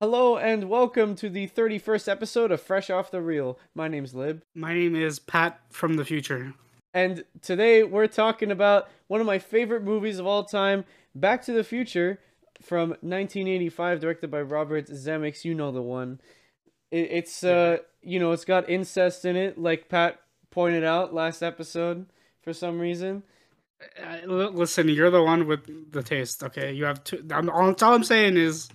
Hello and welcome to the 31st episode of Fresh Off the Reel. My name's Lib, My name is Pat from the future. and today we're talking about one of my favorite movies of all time, Back to the Future from 1985, directed by Robert Zemeckis. You know the one. It, it's uh, you know, it's got incest in it, like Pat pointed out last episode for some reason. Uh, listen, you're the one with the taste. Okay, you have two. I'm, all, all I'm saying is,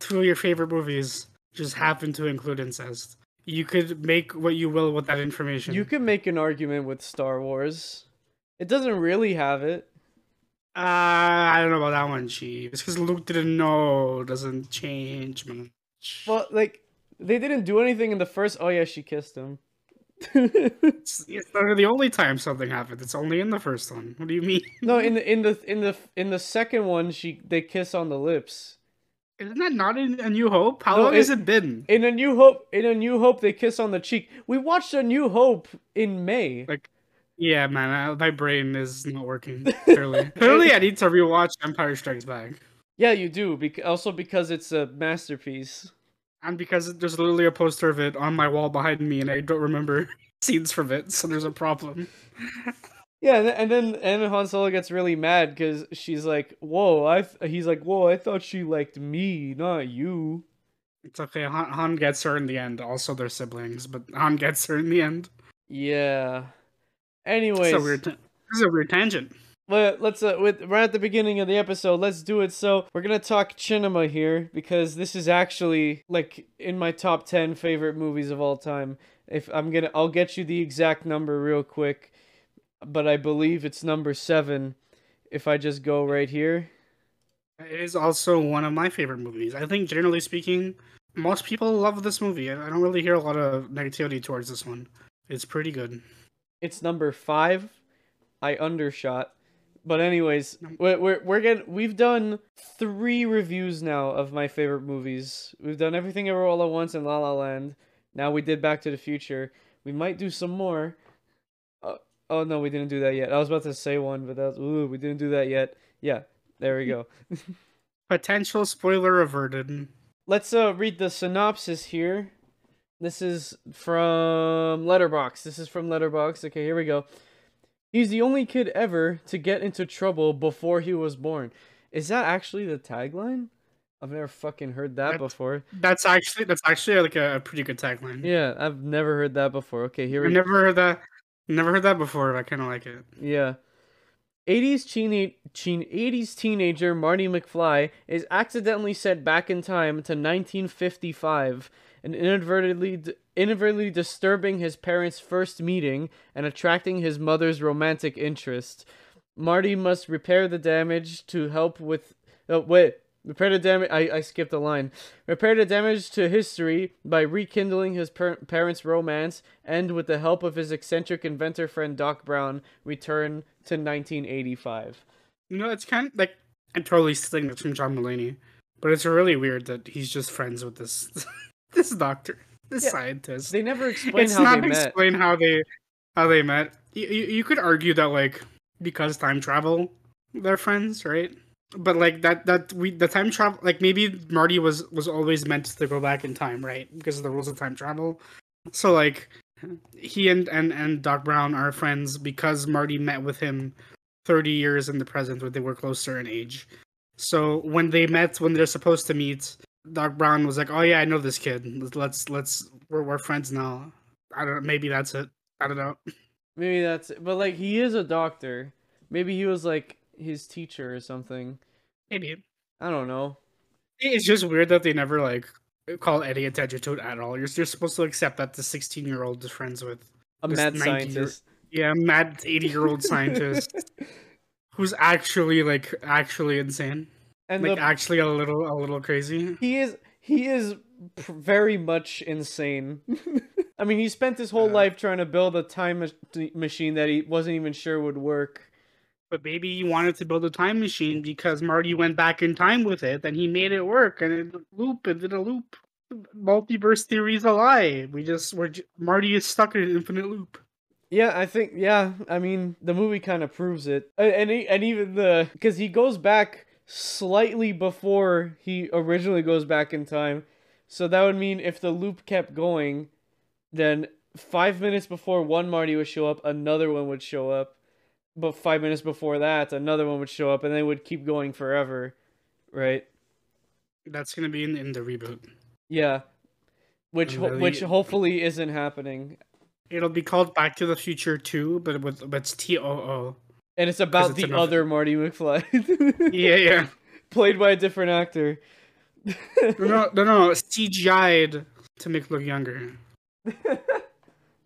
two of your favorite movies just happen to include incest. You could make what you will with that information. You could make an argument with Star Wars. It doesn't really have it. Uh, I don't know about that one, Chief. It's because Luke didn't know. Doesn't change much. Well, like they didn't do anything in the first. Oh yeah, she kissed him. It's, it's not the only time something happened. It's only in the first one. What do you mean? no, in the in the in the in the second one, she they kiss on the lips. Isn't that not in A New Hope? How No, long it- has it been? In a New Hope, in a New Hope, they kiss on the cheek. We watched a New Hope in May. Like, yeah, man, I, my brain is not working. Clearly, clearly, I need to rewatch Empire Strikes Back, Yeah, you do. Bec- also because it's a masterpiece. and because there's literally a poster of it on my wall behind me, and I don't remember scenes from it, so there's a problem. Yeah, and then and then, Han Solo gets really mad because she's like, "Whoa!" I th- he's like, "Whoa!" I thought she liked me, not you. It's okay. Han, Han gets her in the end. Also, they're siblings, but Han gets her in the end. Yeah. Anyways, It's a weird. T- this is a weird tangent. Let, let's uh, with right at the beginning of the episode, let's do it. So we're gonna talk cinema here because this is actually like in my top ten favorite movies of all time. If I'm gonna, I'll get you the exact number real quick, but I believe it's number seven. If I just go right here, It is also one of my favorite movies. I think, generally speaking, most people love this movie. I I don't really hear a lot of negativity towards this one. It's pretty good. it's number five. I undershot. But anyways, we're we're, we're getting we've done three reviews now of my favorite movies. We've done everything ever all at once and La La Land. Now we did Back to the Future. We might do some more. Oh no, we didn't do that yet. I was about to say one, but that's ooh, we didn't do that yet. Yeah, there we go. Potential spoiler averted. Let's uh read the synopsis here. This is from Letterboxd. This is from Letterboxd. Okay, here we go. He's the only kid ever to get into trouble before he was born. Is that actually the tagline? I've never fucking heard that That's- before. That's actually that's actually like a, a pretty good tagline. Yeah, I've never heard that before. Okay, here we I've we never heard that. Never heard that before. But I kind of like it. Yeah. 80s teen, teen 80s teenager Marty McFly is accidentally sent back in time to 1955 and inadvertently inadvertently disturbing his parents' first meeting and attracting his mother's romantic interest. Marty must repair the damage to help with uh, oh wait, repair the damage I, I skipped a line. Repair the damage to history by rekindling his per- parents' romance and with the help of his eccentric inventor friend Doc Brown return to 1985. You know, it's kind of like I'm totally stealing this from John Mulaney, but it's really weird that he's just friends with this this doctor, this Yeah, scientist. They never explain it's how not they met. explain how they how they met. You, you you could argue that like because time travel, they're friends, right? But like that that we the time travel like maybe Marty was was always meant to go back in time, right? Because of the rules of time travel. So like he and and and Doc Brown are friends because Marty met with him 30 years in the present when they were closer in age. So when they met when they're supposed to meet, Doc Brown was like, "Oh yeah, I know this kid. Let's let's we're, we're friends now." I don't know, maybe that's it. I don't know. Maybe that's it. But like he is a doctor. Maybe he was like his teacher or something. Maybe. I don't know. It's just weird that they never like call any attention to it at all. You're, you're supposed to accept that the 16 year old is friends with A mad 90 year- scientist. yeah, mad 80 year old scientist who's actually like actually insane, and like the, actually a little a little crazy. he is he is pr- very much insane. I mean, he spent his whole Uh. life trying to build a time mach- machine that he wasn't even sure would work. But maybe he wanted to build a time machine because Marty went back in time with it, and he made it work, and it loop and did a loop. Multiverse theory's a lie. We just we're Marty is stuck in an infinite loop. Yeah, I think yeah. I mean, the movie kind of proves it, and and even the because he goes back slightly before he originally goes back in time, So that would mean if the loop kept going, then five minutes before one Marty would show up, another one would show up. But five minutes before that, another one would show up, and they would keep going forever, right? That's gonna be in, in the reboot. Yeah, which ho- which hopefully isn't happening, It'll be called Back to the Future 2, but with but it's T O O. and it's about the another- other Marty McFly, Yeah, yeah. played by a different actor. No, no, no, no. CGI'd to make look younger.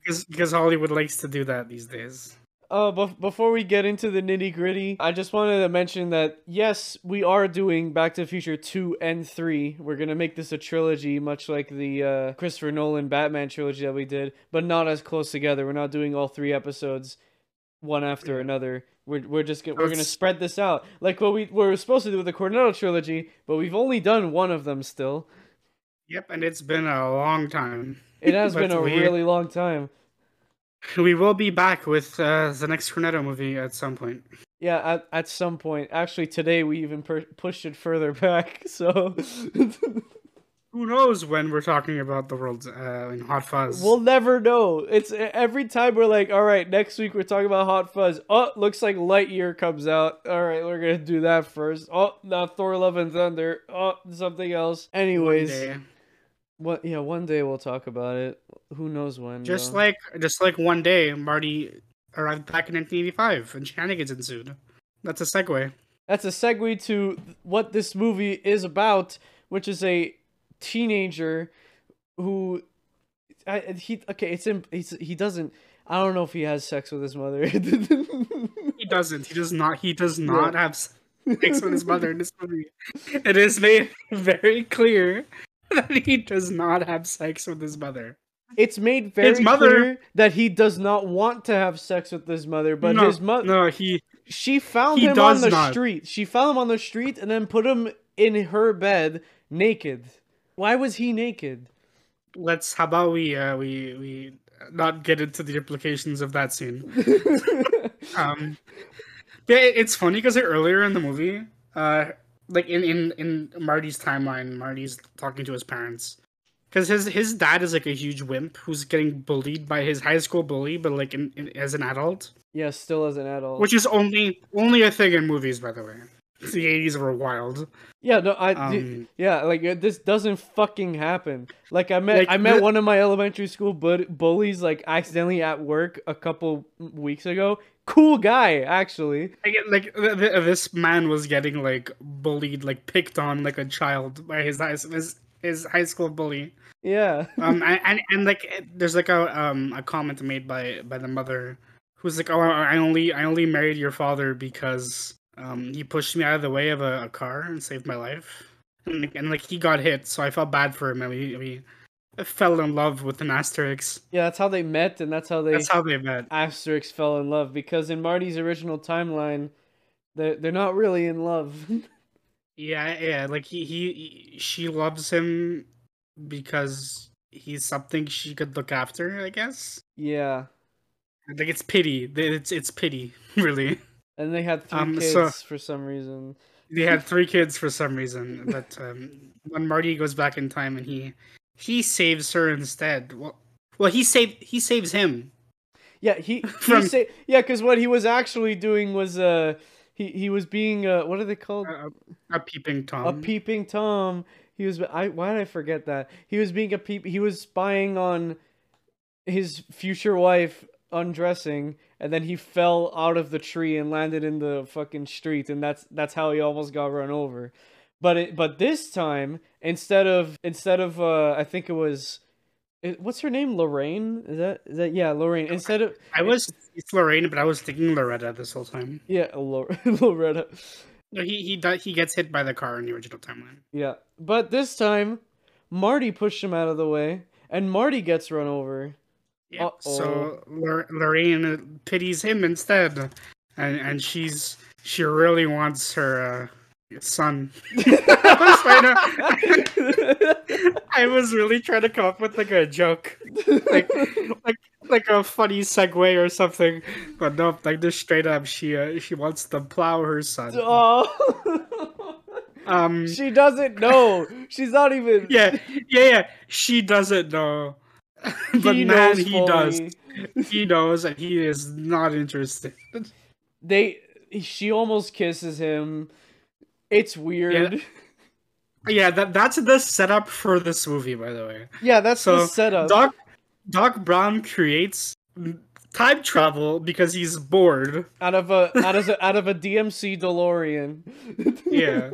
Because because Hollywood likes to do that these days. Uh, bef- before we get into the nitty gritty, I just wanted to mention that yes, we are doing Back to the Future 2 and 3. We're gonna make this a trilogy, much like the uh, Christopher Nolan Batman trilogy that we did, but not as close together. We're not doing all three episodes one after another. We're, we're just gonna, we're gonna spread this out like what we were supposed to do with the Cornetto trilogy, but we've only done one of them still. Yep, and it's been a long time. It has been a we- really long time. We will be back with uh, the next Cornetto movie at some point. Yeah, at, at some point. Actually, today we even per- pushed it further back. So Who knows when we're talking about the world uh, in Hot Fuzz? we'll never know. It's every time we're like, all right, next week we're talking about Hot Fuzz. Oh, looks like Lightyear comes out. All right, we're gonna do that first. Oh, now Thor: Love and Thunder. Oh, something else. One Anyways, day. what? Yeah, one day we'll talk about it. Who knows when? Just though. like just like one day, Marty arrived back in 1985 and shenanigans ensued. That's a segue. That's a segue to what this movie is about, which is a teenager who I, he okay, it's in he's, he doesn't I don't know if he has sex with his mother. He doesn't. He does not. He does not have sex with his mother in this movie. It is made very clear that he does not have sex with his mother. It's made very His mother- clear that he does not want to have sex with his mother, but no, his mother No, he. she found he him on the not. street. She found him on the street and then put him in her bed naked. Why was he naked? Let's. How about we? Uh, we we not get into the implications of that scene. Um, yeah, it's funny because earlier in the movie, uh, like in in in Marty's timeline, Marty's talking to his parents because his his dad is like a huge wimp who's getting bullied by his high school bully, but like in, in as an adult, yeah, still as an adult. which is only only a thing in movies, by the way. The eighties were wild. Yeah, no, I Um, yeah, like uh, this doesn't fucking happen. Like I met Like, I met the- one of my elementary school bu- bullies like accidentally at work a couple weeks ago. Cool guy, actually. Like, like th- th- this man was getting like bullied, like picked on like a child by his his, his high school bully. Yeah. um and, and and like there's like a um a comment made by by the mother who's like oh i only i only married your father because um he pushed me out of the way of a, a car and saved my life and, like- and like he got hit so i felt bad for him and we, we fell in love with an asterix Yeah, that's how they met and that's how they that's how they met Asterix fell in love because in Marty's original timeline they're, they're not really in love. yeah yeah like he, he she loves him because he's something she could look after i guess. Yeah. like it's pity. It's it's pity really. And they had three Um, kids so- for some reason. they had three kids for some reason but um, when marty goes back in time and he he saves her instead. Well well he saved he saves him. Yeah, he, he From- say yeah, because what he was actually doing was uh he he was being uh what are they called? a, a peeping tom a peeping tom. He was I why did I forget that? He was being a peep. He was spying on his future wife undressing, and then he fell out of the tree and landed in the fucking street, and that's that's how he almost got run over. But it but this time instead of instead of uh I think it was. What's her name? Lorraine? Is that is that yeah? Lorraine. Instead of i was it's lorraine but i was thinking loretta this whole time yeah, Lor- Loretta. No, he he di- he gets hit by the car in the original timeline Yeah, but this time, Marty pushed him out of the way, and Marty gets run over. yeah Uh-oh. so Lor- lorraine pities him instead and and she's she really wants her uh son I was to- I was really trying to come up with like a joke, like like like a funny segue or something, but no, like just straight up, she uh, she wants to plow her son. oh. Um, She doesn't know. She's not even. yeah, yeah, yeah. She doesn't know, but He man, knows he does. He knows, and he is not interested. They. She almost kisses him. It's weird. Yeah, that that's the setup for this movie, by the way. Yeah, that's So, the setup. Doc Doc Brown creates time travel because he's bored. out of a out of a, out of a DMC DeLorean. Yeah.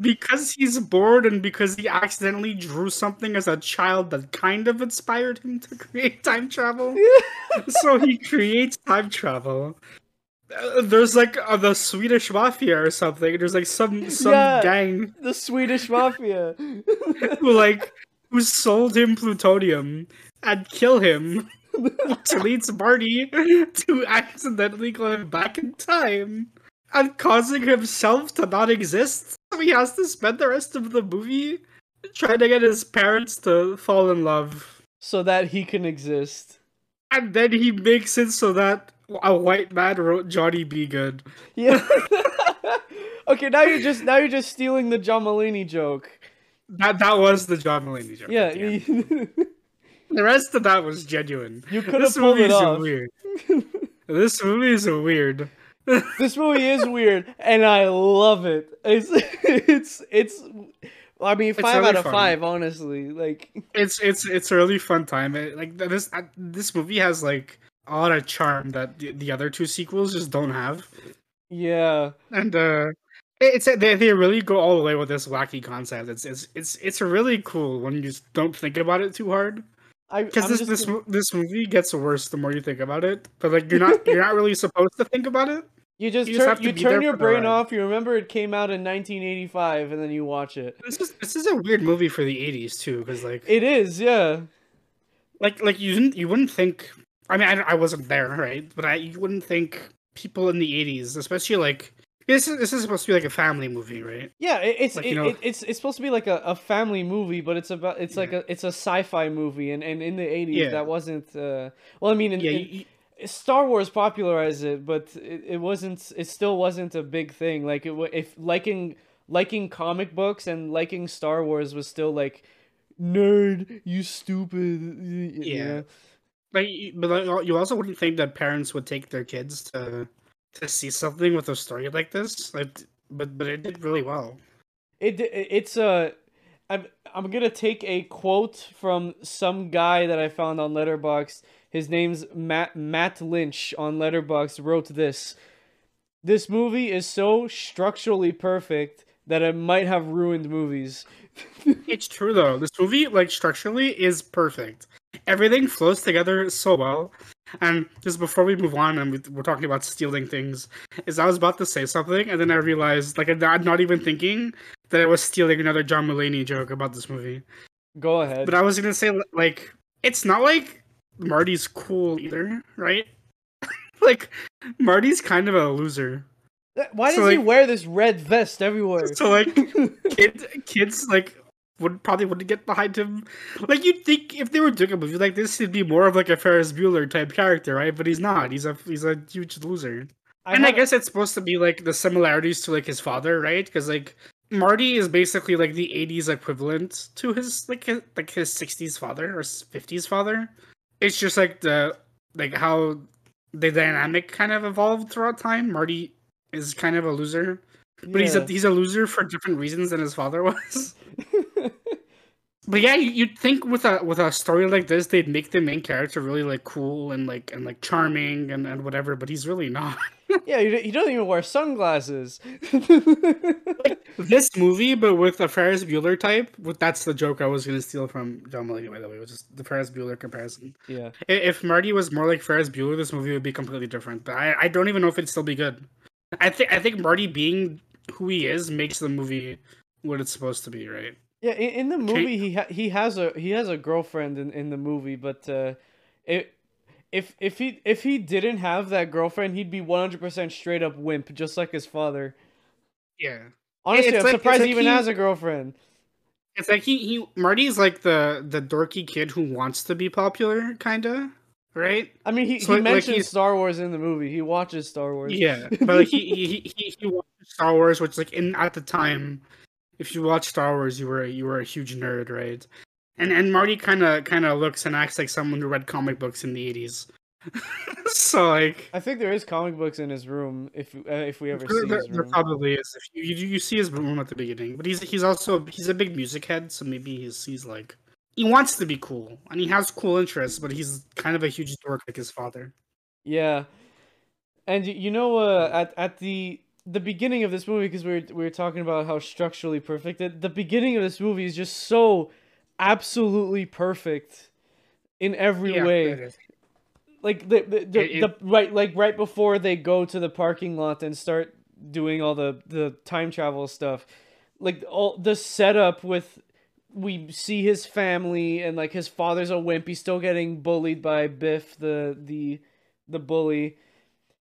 because he's bored and because he accidentally drew something as a child that kind of inspired him to create time travel. so he creates time travel. Uh, There's like uh, the Swedish mafia or something. There's like some some Yeah. gang the Swedish mafia. who like who sold him plutonium and kill him to leads Marty to accidentally go back in time and causing himself to not exist. So he has to spend the rest of the movie trying to get his parents to fall in love. so that he can exist. And then he makes it so that a white man wrote Johnny B. Goode. Yeah. okay, now you're just now you're just stealing the John Mulaney joke. That that was the John Mulaney joke. Yeah, the The rest of that was genuine. you could have This pulled movie it is off. weird. This movie is weird. This movie is weird, and I love it. It's it's it's. I mean, five really out of fun. five, honestly. Like, It's it's it's a really fun time. It, like this uh, this movie has like a lot of charm that the, the other two sequels just don't have. yeah, And uh it's they they really go all the way with this wacky concept. It's it's it's it's really cool when you just don't think about it too hard. I Because this this gonna- this movie gets worse the more you think about it. But like you're not you're not really supposed to think about it. you just you just turn have to you turn your brain off. You remember it came out in 1985, and then you watch it. This is this is a weird movie for the '80s too, because like It is, yeah. like like you didn't you wouldn't think i mean i, I wasn't there right but i you wouldn't think people in the 80s especially like this is, this is supposed to be like a family movie right Yeah, it, it's Like, it, you know- it, it's it's supposed to be like a, a family movie, but it's about it's like a it's a sci-fi movie, and, and in the eighties Yeah. that wasn't. Uh, well, I mean, in, yeah in- Star Wars popularized it, but it, it wasn't. It still wasn't a big thing. Like it, if liking liking comic books and liking Star Wars was still like nerd, you stupid. Yeah. know? Like but like, you also wouldn't think that parents would take their kids to to see something with a story like this like but but it did really well It it's a. I'm I'm gonna take a quote from some guy that I found on Letterboxd. His name's Matt Matt Lynch on Letterboxd. Wrote this. This movie is so structurally perfect that it might have ruined movies. it's true though this movie like structurally is perfect everything flows together so well and just before we move on and we, we're talking about stealing things is i was about to say something and then i realized like i'm not even thinking that i was stealing another john mulaney joke about this movie Go ahead. but i was gonna say like it's not like marty's cool either right like marty's kind of a loser Why does so, he like- wear this red vest everywhere? so like kids kids like would probably wouldn't get behind him. Like you'd think if they were doing a movie like this, he'd be more of like a Ferris Bueller type character, right? But he's not. He's a he's a huge loser. and I guess it's supposed to be like the similarities to like his father, right? Because like Marty is basically like the '80s equivalent to his like his, like his '60s father or '50s father. It's just like the like how the dynamic kind of evolved throughout time. Marty is kind of a loser, but he's a he's a loser for different reasons than his father was. But yeah, you- you'd think with a with a story like this, they'd make the main character really like cool and like and like charming and, and whatever. But he's really not. yeah, he, doesn't even wear sunglasses. this movie, but with a Ferris Bueller type, with that's the joke I was gonna steal from John Mulaney. By the way, was just the Ferris Bueller comparison. yeah. If Marty was more like Ferris Bueller, this movie would be completely different. But I, I don't even know if it'd still be good. I think I think Marty being who he is makes the movie what it's supposed to be, right? Yeah, in, in the movie he ha- he has a he has a girlfriend in, in the movie, but uh, it if if he if he didn't have that girlfriend, he'd be one hundred percent straight up wimp, just like his father. Yeah. Honestly, It's I'm like- surprised it's he even he- has a girlfriend. It's like he, he Marty's like the the dorky kid who wants to be popular, kinda, right? I mean, he, So, he like, mentions he's- Star Wars in the movie. He watches Star Wars. Yeah, but like he he he, he watched Star Wars, which like in at the time if you watch Star Wars, you were you were a huge nerd, right? And and Marty kind of kind of looks and acts like someone who read comic books in the eighties. so like, I think there is comic books in his room. If uh, if we ever there, see there, there probably is. If you, you you see his room at the beginning, but he's he's also he's a big music head, so maybe he's he's like he wants to be cool and he has cool interests, but he's kind of a huge dork like his father. yeah. And you know, uh, at at the the beginning of this movie, because we were we were talking about how structurally perfect it. The beginning of this movie is just so absolutely perfect in every Yeah, way. like the the, the, It- the right like right before they go to the parking lot and start doing all the the time travel stuff like all the setup with we see his family and like his father's a wimp he's still getting bullied by biff the the the bully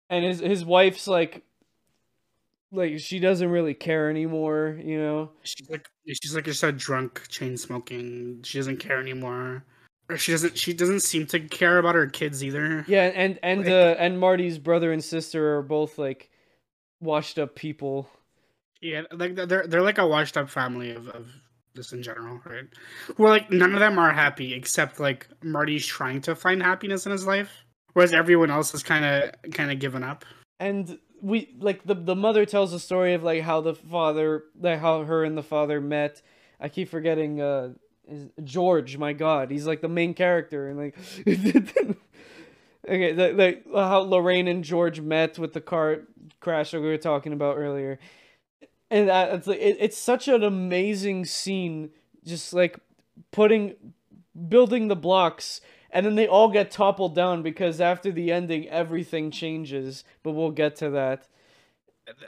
and his his wife's like like she doesn't really care anymore you know She's like she's like just a drunk, chain smoking. She doesn't care anymore. Or she doesn't she doesn't seem to care about her kids either. yeah and and uh and marty's brother and sister are both like washed up people Yeah, like they're they're like a washed up family of, of just in general, right? Who are like none of them are happy except like Marty's trying to find happiness in his life, whereas everyone else is kind of kind of given up. and we like the the mother tells a story of like how the father like how her and the father met. I keep forgetting uh george my god he's like the main character and like okay the, like how lorraine and george met with the car crash that we were talking about earlier. And that, it's like it, it's such an amazing scene just like putting building the blocks and then they all get toppled down because after the ending everything changes but we'll get to that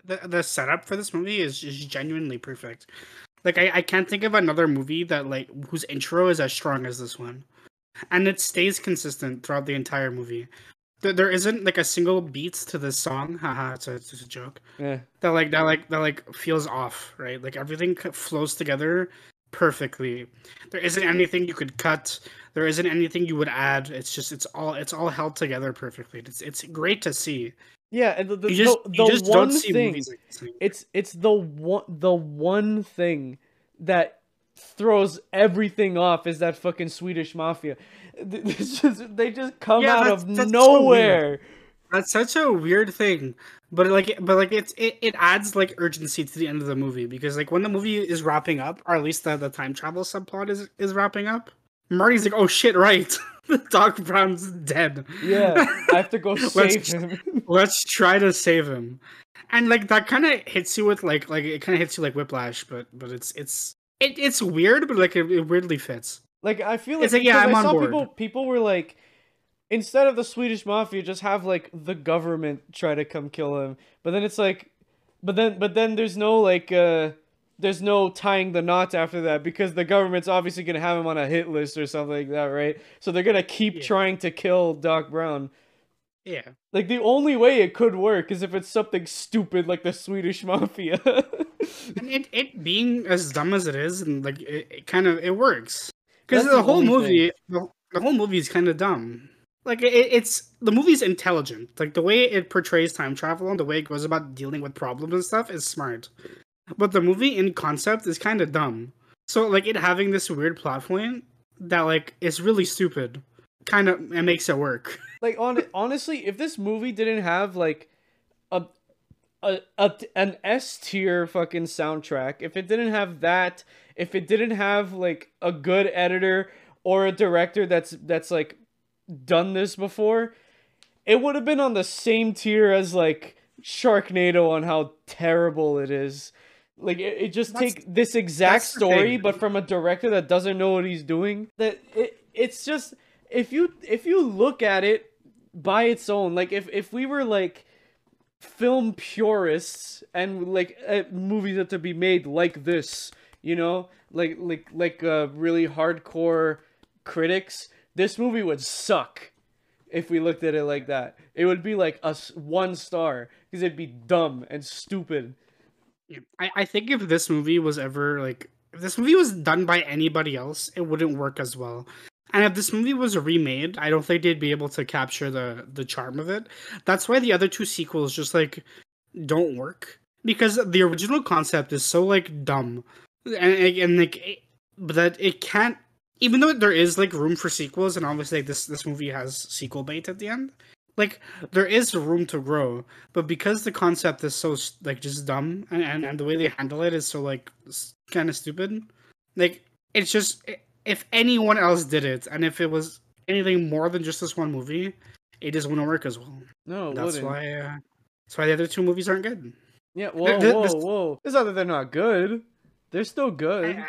The, the setup for this movie is just genuinely perfect. Like I, I can't think of another movie that like whose intro is as strong as this one, and it stays consistent throughout the entire movie. There, there isn't like a single beat to this song. Haha, it's a, it's a joke. yeah that like that like that like feels off right like everything flows together perfectly. There isn't anything you could cut. There isn't anything you would add. It's just it's all it's all held together perfectly. It's it's great to see. Yeah and the, the, you just the, the one thing movies like it's it's the one the one thing that throws everything off is that fucking swedish mafia. Just, they just come Yeah, out of that's so nowhere that's such a weird thing. But like but like it's it, it adds like urgency to the end of the movie because like when the movie is wrapping up or at least the, the time travel subplot is is wrapping up marty's like oh shit right. Doc brown's dead. Yeah i have to go save him. let's try to save him. And like that kind of hits you with like like it kind of hits you like whiplash but but it's it's it, it's weird but like it, it weirdly fits. Like I feel like, It's like, yeah, I'm I on saw board. people people were like instead of the Swedish mafia just have like the government try to come kill him. But then it's like but then but then there's no like uh there's no tying the knots after that because the government's obviously going to have him on a hit list or something like that, right? So they're going to keep Yeah. trying to kill Doc Brown. yeah Like the only way it could work is if it's something stupid like the Swedish mafia. and it, it being as dumb as it is and like it, it kind of it works because the, the whole movie the, the whole movie is kind of dumb like it, it's the movie's intelligent. Like the way it portrays time travel and the way it goes about dealing with problems and stuff is smart. But the movie in concept is kind of dumb. So like it having this weird plot point that like is really stupid. Kind of it makes it work. Like on honestly, if this movie didn't have like a a, a an S tier fucking soundtrack, if it didn't have that, if it didn't have like a good editor or a director that's that's like done this before, it would have been on the same tier as like Sharknado on how terrible it is. Like it, it just That's- take this exact story, but from a director that doesn't know what he's doing. That it it's just if you if you look at it by its own, like if if we were like film purists and like uh, movies that to be made like this, you know, like like like uh, really hardcore critics, this movie would suck if we looked at it like that. It would be like a s- one star because it'd be dumb and stupid. I, I think if this movie was ever like if this movie was done by anybody else, it wouldn't work as well. And if this movie was remade, I don't think they'd be able to capture the the charm of it. That's why the other two sequels just like don't work because the original concept is so like dumb and, and like, it, but that it can't. Even though there is like room for sequels, and obviously like, this this movie has sequel bait at the end, like there is room to grow. But because the concept is so like just dumb, and and, and the way they handle it is so like kind of stupid, like it's just if anyone else did it, and if it was anything more than just this one movie, it just wouldn't work as well. No, that's wouldn't. why. Uh, that's why the other two movies aren't good. Yeah, whoa, Th- whoa, this- whoa. It's not that they're not good. They're still good. Uh,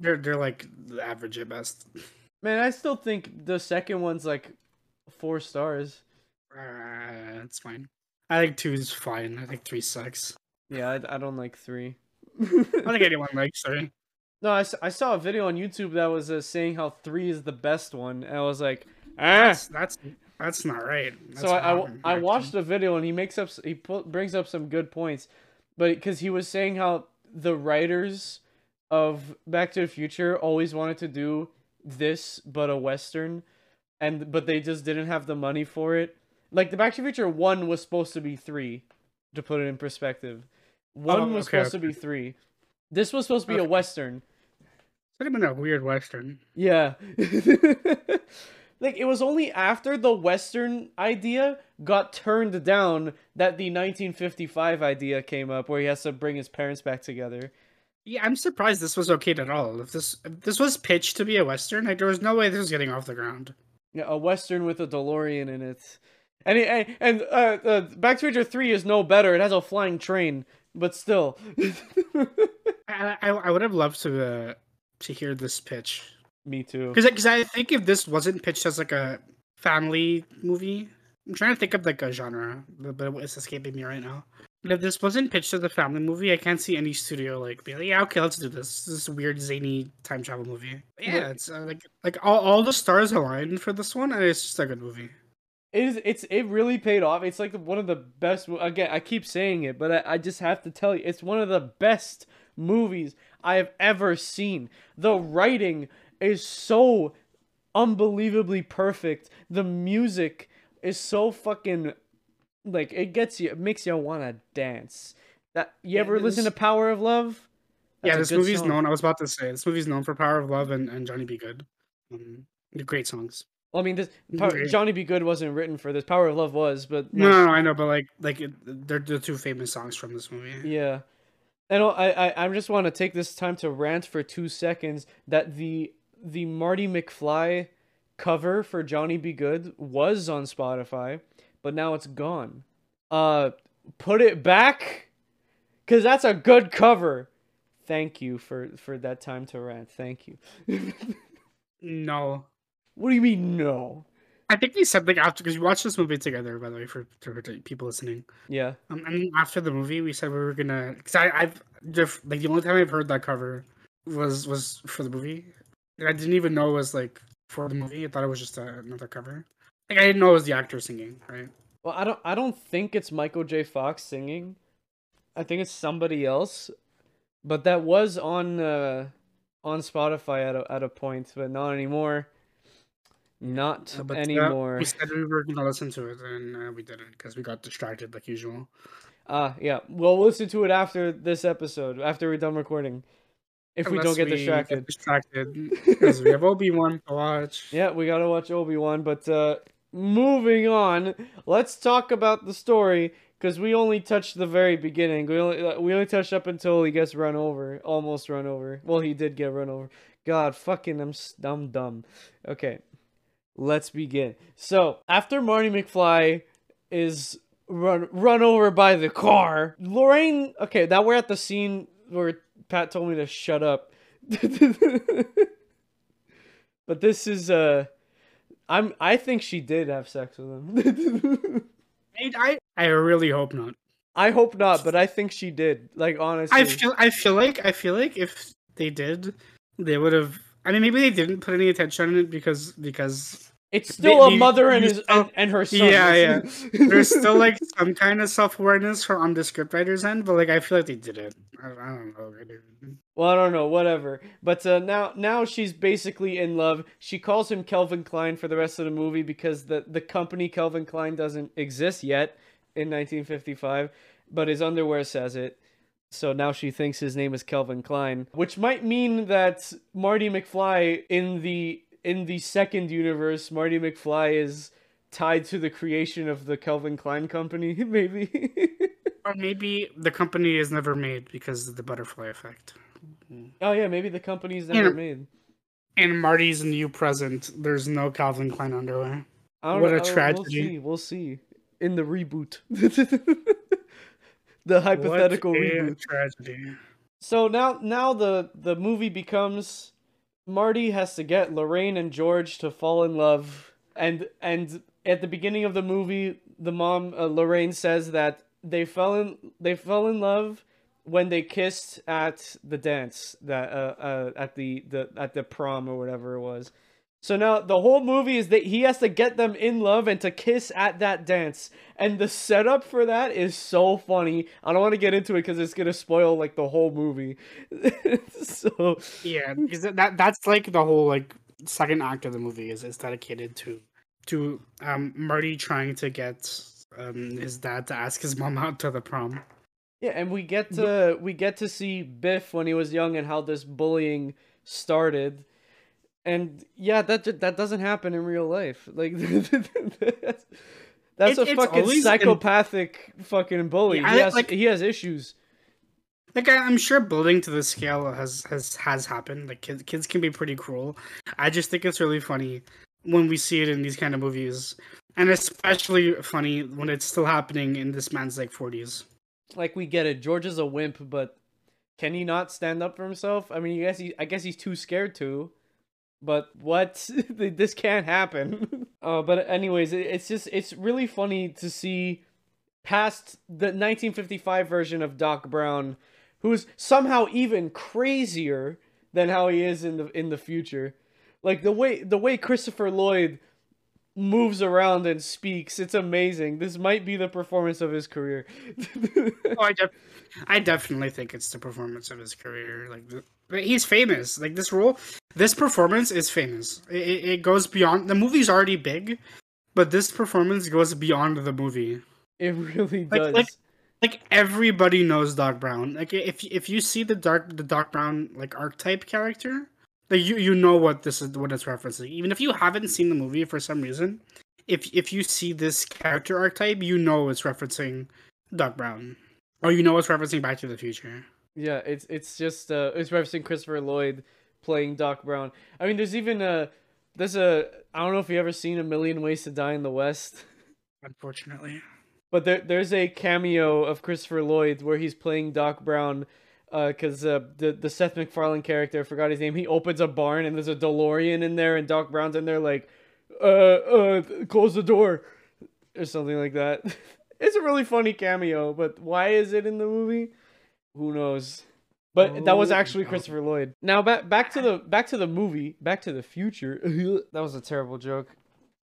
They're they're like average at best. Man, I still think the second one's like four stars. Uh, it's fine. I think two is fine. I think three sucks. Yeah, I, I don't like three. I don't think anyone likes three. no, I, I saw a video on YouTube that was uh, saying how three is the best one, and I was like, ah. That's that's that's not right. That's so I, I, I watched the video and he makes up he put, brings up some good points, but because he was saying how the writers of Back to the Future always wanted to do this but a western, and but they just didn't have the money for it. Like the Back to the Future one was supposed to be three, to put it in perspective. One Oh, was okay, supposed to be three. This was supposed to be a Okay. western. Should have been a weird western. Yeah. like it was only after the western idea got turned down that the 1955 idea came up where he has to bring his parents back together. Yeah, I'm surprised this was okayed at all. If this if this was pitched to be a western, like there was no way this was getting off the ground. Yeah, a western with a DeLorean in it. And it, and, and uh, uh, Back to the Future 3 is no better. It has a flying train, but still. I I, I would have loved to uh, to hear this pitch Me too. because I think if this wasn't pitched as like a family movie, I'm trying to think of like a genre, but it's escaping me right now. If this wasn't pitched as a family movie, I can't see any studio like be like, yeah, okay, let's do this. This weird zany time travel movie. Yeah, it's uh, like like all, all the stars aligned for this one, and it's just a good movie. It is. It's. It really paid off. It's like one of the best. Again, I keep saying it, but I, I just have to tell you, it's one of the best movies I have ever seen. The writing is so unbelievably perfect. The music is so fucking like it gets you. It makes you want to dance. That you Yeah, ever listen to Power of Love? yeah, That's a this movie's song. known. I was about to say this movie's known for Power of Love and, and Johnny B. Goode. Um, great songs. Well, I mean, this Power, Johnny B. Goode wasn't written for this. Power of Love was, but No, no, no, I know, but like like it, they're the two famous songs from this movie. Yeah. And I, I, I just want to take this time to rant for two seconds that the the Marty McFly cover for Johnny B. Goode was on Spotify, but now it's gone. Uh, put it back, cause that's a good cover. Thank you for for that time to rant. Thank you. No, what do you mean no? I think we said like after because we watched this movie together. By the way, for, for people listening, Yeah. um, and after the movie, we said we were gonna. Cause I, I've just like the only time I've heard that cover was was for the movie. And I didn't even know it was like for the movie. I thought it was just a, another cover. Like I didn't know it was the actor singing, right? Well, I don't I don't think it's Michael J. Fox singing. I think it's somebody else. But that was on uh on Spotify at a at a point, but not anymore. Not Uh, uh, anymore. we said we were gonna listen to it, and uh, we didn't because we got distracted like usual. Ah, yeah. Well, we'll listen to it after this episode, after we're done recording. If we don't get we distracted. distracted because we have Obi Wan to watch. Yeah, we gotta watch Obi Wan. But uh, moving on, let's talk about the story because we only touched the very beginning. We only uh, we only touched up until he gets run over, almost run over. Well, he did get run over. God, fucking, I'm I'm dumb. Okay, let's begin. So after Marty McFly is run run over by the car, Lorraine. Okay, now we're at the scene where Pat told me to shut up. but this is uh I'm I think she did have sex with him. I, I really hope not. I hope not, but I think she did. Like honestly. I feel I feel like I feel like if they did, they would have. I mean, maybe they didn't put any attention on it because because it's still they- a mother and his still- and, and her son. Yeah, yeah. there's still like some kind of self awareness from on the scriptwriter's end, but like I feel like they did it. I, I don't know. Well, I don't know, whatever. But uh, now, now she's basically in love. She calls him Calvin Klein for the rest of the movie because the the company Calvin Klein doesn't exist yet in 1955, but his underwear says it. So now she thinks his name is Calvin Klein, which might mean that Marty McFly in the in the second universe, Marty McFly is tied to the creation of the Calvin Klein company, maybe. or maybe the company is never made because of the butterfly effect. Oh yeah, maybe the company's never And- made. And Marty's new present, there's no Calvin Klein underwear. What a tragedy. We'll see. We'll see in the reboot. the hypothetical reboot. tragedy. So now now the the movie becomes Marty has to get Lorraine and George to fall in love and and at the beginning of the movie the mom uh, Lorraine says that they fell in they fell in love when they kissed at the dance that uh, uh at the, the at the prom or whatever it was. So now the whole movie is that he has to get them in love and to kiss at that dance. And the setup for that is so funny. I don't want to get into it because it's gonna spoil like the whole movie. so Yeah, because that that's like the whole like second act of the movie is is dedicated to to um Marty trying to get um his dad to ask his mom out to the prom. Yeah, and we get to we get to see Biff when he was young and how this bullying started. And yeah, that that doesn't happen in real life. Like that's, that's It- a fucking always in- psychopathic fucking bully. Yeah, he has like- he has issues. Like I, I'm sure building to this scale has has has happened. Like kids kids can be pretty cruel. I just think it's really funny when we see it in these kind of movies, and especially funny when it's still happening in this man's like 40s. Like we get it. George is a wimp, but can he not stand up for himself? I mean, I guess he, I guess he's too scared to. But what? this can't happen. uh, but anyways, it, it's just it's really funny to see past the 1955 version of Doc Brown, who's somehow even crazier than how he is in the in the future. Like the way the way Christopher Lloyd moves around and speaks, it's amazing. This might be the performance of his career. Oh, I, I definitely think it's the performance of his career. Like he's famous. Like this role, this performance is famous. It, it, it goes beyond the movie's already big, but this performance goes beyond the movie. It really Like- does. like- Like everybody knows Doc Brown. Like if if you see the dark the Doc Brown like archetype character, like you you know what this is what it's referencing. Even if you haven't seen the movie for some reason, if if you see this character archetype, you know it's referencing Doc Brown, or you know it's referencing Back to the Future. yeah, it's it's just uh it's referencing Christopher Lloyd playing Doc Brown. I mean, there's even a there's a I don't know if you ever seen A Million Ways to Die in the West, Unfortunately, but there there's a cameo of Christopher Lloyd where he's playing Doc Brown. Because uh, the the Seth MacFarlane character, I forgot his name. He opens a barn and there's a DeLorean in there, and Doc Brown's in there like, uh, uh, close the door, or something like that. it's a really funny cameo, but why is it in the movie? Who knows? But that was Oh, actually no. Christopher Lloyd. Now back back to the back to the movie, Back to the Future. that was a terrible joke.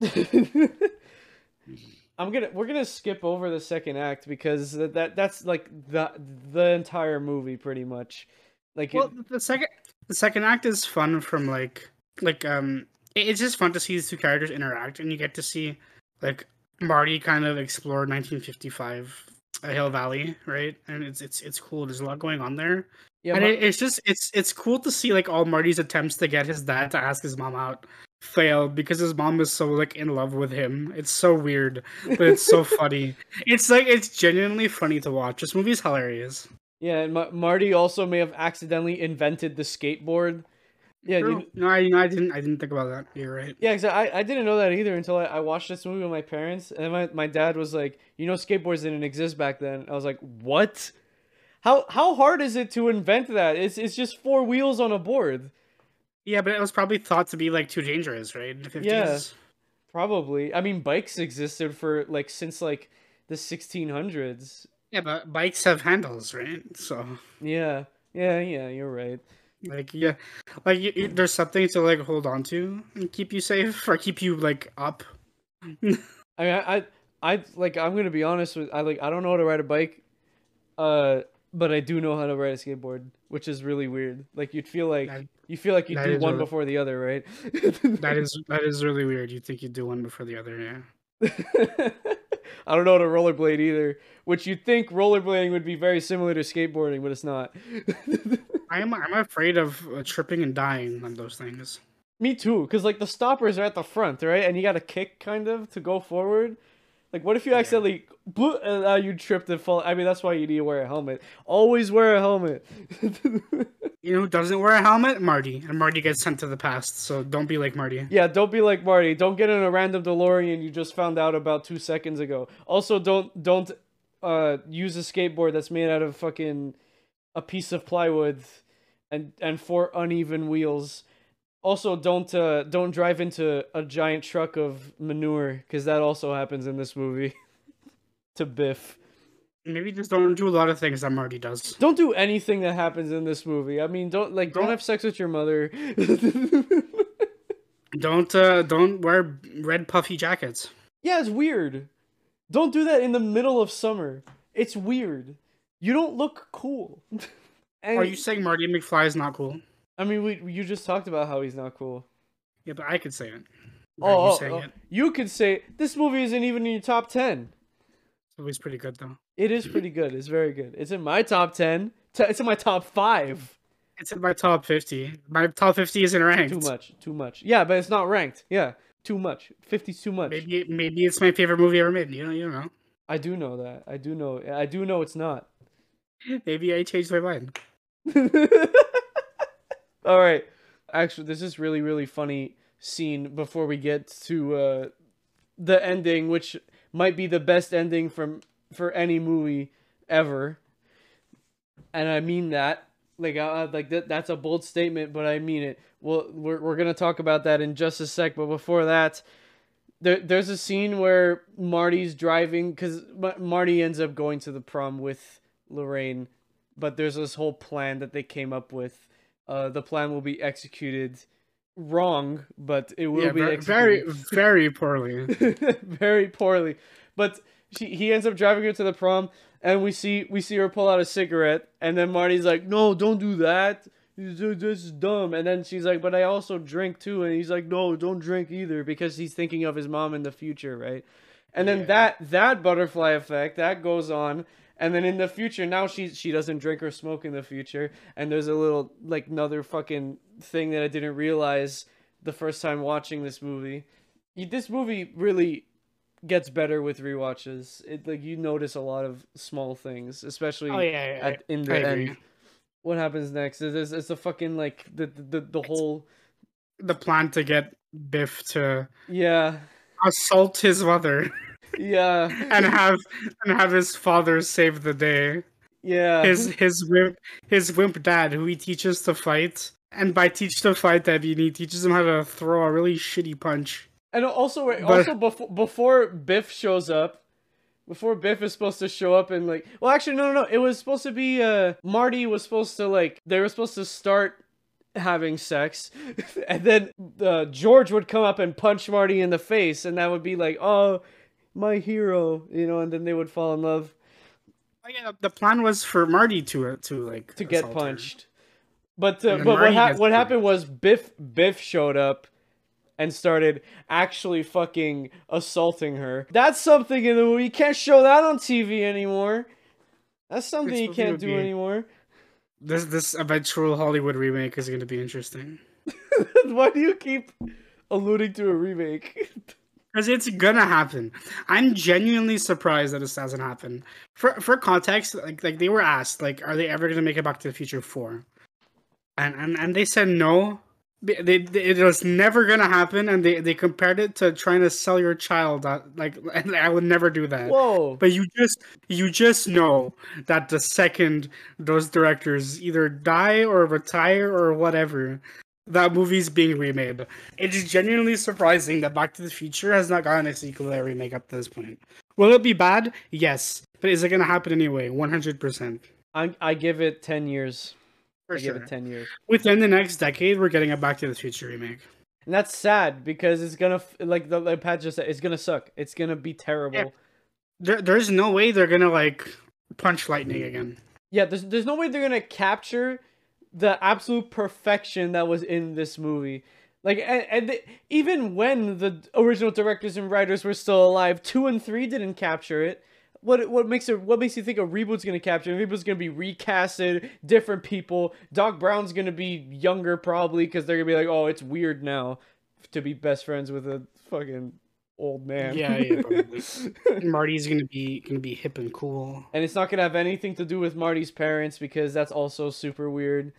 I'm gonna we're gonna skip over the second act because that, that that's like the the entire movie pretty much. Like it- the second the second act is fun from like like um it- it's just fun to see these two characters interact and you get to see like Marty kind of explore 1955 uh, Hill Valley, right? And it's it's it's cool. There's a lot going on there. yeah, and Mar- it, it's just it's it's cool to see like all Marty's attempts to get his dad to ask his mom out failed because his mom is so like in love with him. It's so weird, but it's so funny. It's like it's genuinely funny to watch. This movie's hilarious. yeah, and Ma- Marty also may have accidentally invented the skateboard. Yeah, you, no, I, I didn't. I didn't think about that. You're right. Yeah, exactly. I, I didn't know that either until I, I watched this movie with my parents, and my, my dad was like, "You know, skateboards didn't exist back then." I was like, "What? How how hard is it to invent that? It's it's just four wheels on a board." Yeah, but it was probably thought to be like too dangerous, right? In the 50s. Yeah. Probably. I mean, bikes existed for like since like the 1600s. Yeah, but bikes have handles, right? So Yeah, yeah, yeah. You're right. like yeah, like you, you- there's something to like hold on to and keep you safe or keep you like up. I mean, I, I, I like. I'm gonna be honest with. I like. I don't know how to ride a bike, uh, but I do know how to ride a skateboard, which is really weird. Like you'd feel like That- you feel like you do one really- before the other, right? That is that is really weird. You think you do one before the other, yeah. I don't know how to rollerblade either. Which you'd think rollerblading would be very similar to skateboarding, but it's not. I'm I'm afraid of uh, tripping and dying on those things. Me too, because like the stoppers are at the front, right? And you got to kick kind of to go forward. Like, what if you accidentally boop, and uh, you tripped and fall? I mean, that's why you need to wear a helmet. Always wear a helmet. You know who doesn't wear a helmet? Marty. And Marty gets sent to the past, so don't be like Marty. yeah, don't be like Marty. Don't get in a random DeLorean you just found out about two seconds ago. Also, don't don't uh use a skateboard that's made out of fucking a piece of plywood and and four uneven wheels. Also, don't uh don't drive into a giant truck of manure because that also happens in this movie. to Biff. Maybe just don't do a lot of things that Marty does. Don't do anything that happens in this movie. I mean, don't like don't Don't- have sex with your mother. Don't uh don't wear red puffy jackets. yeah, it's weird. Don't do that in the middle of summer. It's weird. You don't look cool. and Are you saying Marty McFly is not cool? I mean, we you just talked about how he's not cool. Yeah, but I could say it. Oh, you oh, oh. it? you could say this movie isn't even in your top ten. It was pretty good though. It is pretty good. It's very good. It's in my top ten. It's in my top five. It's in my top fifty. My top fifty isn't ranked. Too much. Too much. Yeah, but it's not ranked. Yeah, too much. 50's too much. Maybe maybe it's my favorite movie ever made. You know, you know. I do know that. I do know. I do know it's not. Maybe I changed my mind. All right. Actually, this is really really funny scene before we get to uh the ending which might be the best ending from for any movie ever. And I mean that. Like uh, like that that's a bold statement, but I mean it. Well, we're we're going to talk about that in just a sec, but before that, there there's a scene where Marty's driving cuz Marty ends up going to the prom with Lorraine, but there's this whole plan that they came up with. Uh, the plan will be executed wrong, but it will Yeah, be very very poorly. very poorly. But she he ends up driving her to the prom, and we see we see her pull out a cigarette, and then Marty's like, "No, don't do that. This is dumb." And then she's like, "But I also drink too," and he's like, "No, don't drink either," because he's thinking of his mom in the future, right? And then Yeah. that that butterfly effect that goes on. And then in the future, now she she doesn't drink or smoke in the future, and there's a little like another fucking thing that I didn't realize the first time watching this movie. This movie really gets better with rewatches. It like you notice a lot of small things, especially Oh yeah, yeah, at in the end. What happens next is it's the fucking like the the, the whole the plan to get Biff to yeah assault his mother yeah and have and have his father save the day. yeah His his wimp his wimp dad, who he teaches to fight, and by teach to fight, I mean he teaches him how to throw a really shitty punch. And also, wait, But- also before before Biff shows up, before Biff is supposed to show up and like, well, actually, no, no, no. It was supposed to be uh Marty was supposed to like they were supposed to start having sex, and then uh, George would come up and punch Marty in the face, and that would be like, oh, my hero, you know, and then they would fall in love Oh yeah, the plan was for Marty to to like to get assault her. punched. But uh, but what ha- what happened was Biff Biff showed up and started actually fucking assaulting her. That's something in the movie. You can't show that on TV anymore. That's something This you can't do be- anymore. This this eventual Hollywood remake is going to be interesting Why do you keep alluding to a remake? because it's gonna happen. I'm genuinely surprised that this hasn't happened. For for context, like like they were asked, like, are they ever to make a Back to the Future four? And and and they said no. They, they, it was never gonna happen, and they, they compared it to trying to sell your child. That, like, and I would never do that. Whoa. But you just you just know that the second those directors either die or retire or whatever, that movie's being remade. It is genuinely surprising that Back to the Future has not gotten a sequel or remake up to this point. Will it be bad? Yes. But is it gonna happen anyway? One hundred percent. I I give it 10 years. For I give it 10 years. Within the next decade, we're getting a Back to the Future remake. And that's sad because it's going to like the like Pat just said it's going to suck. It's going to be terrible. There, there's no way they're gonna like punch lightning again. Yeah, there's there's no way they're gonna capture the absolute perfection that was in this movie. Like and, and even when the original directors and writers were still alive, two and three didn't capture it. What what makes it what makes you think a reboot's gonna capture? A reboot's gonna be recasted, different people. Doc Brown's gonna be younger probably because they're gonna be like, oh, it's weird now to be best friends with a fucking old man. Yeah, yeah. probably. Marty's gonna be gonna be hip and cool. and it's not gonna have anything to do with Marty's parents because that's also super weird.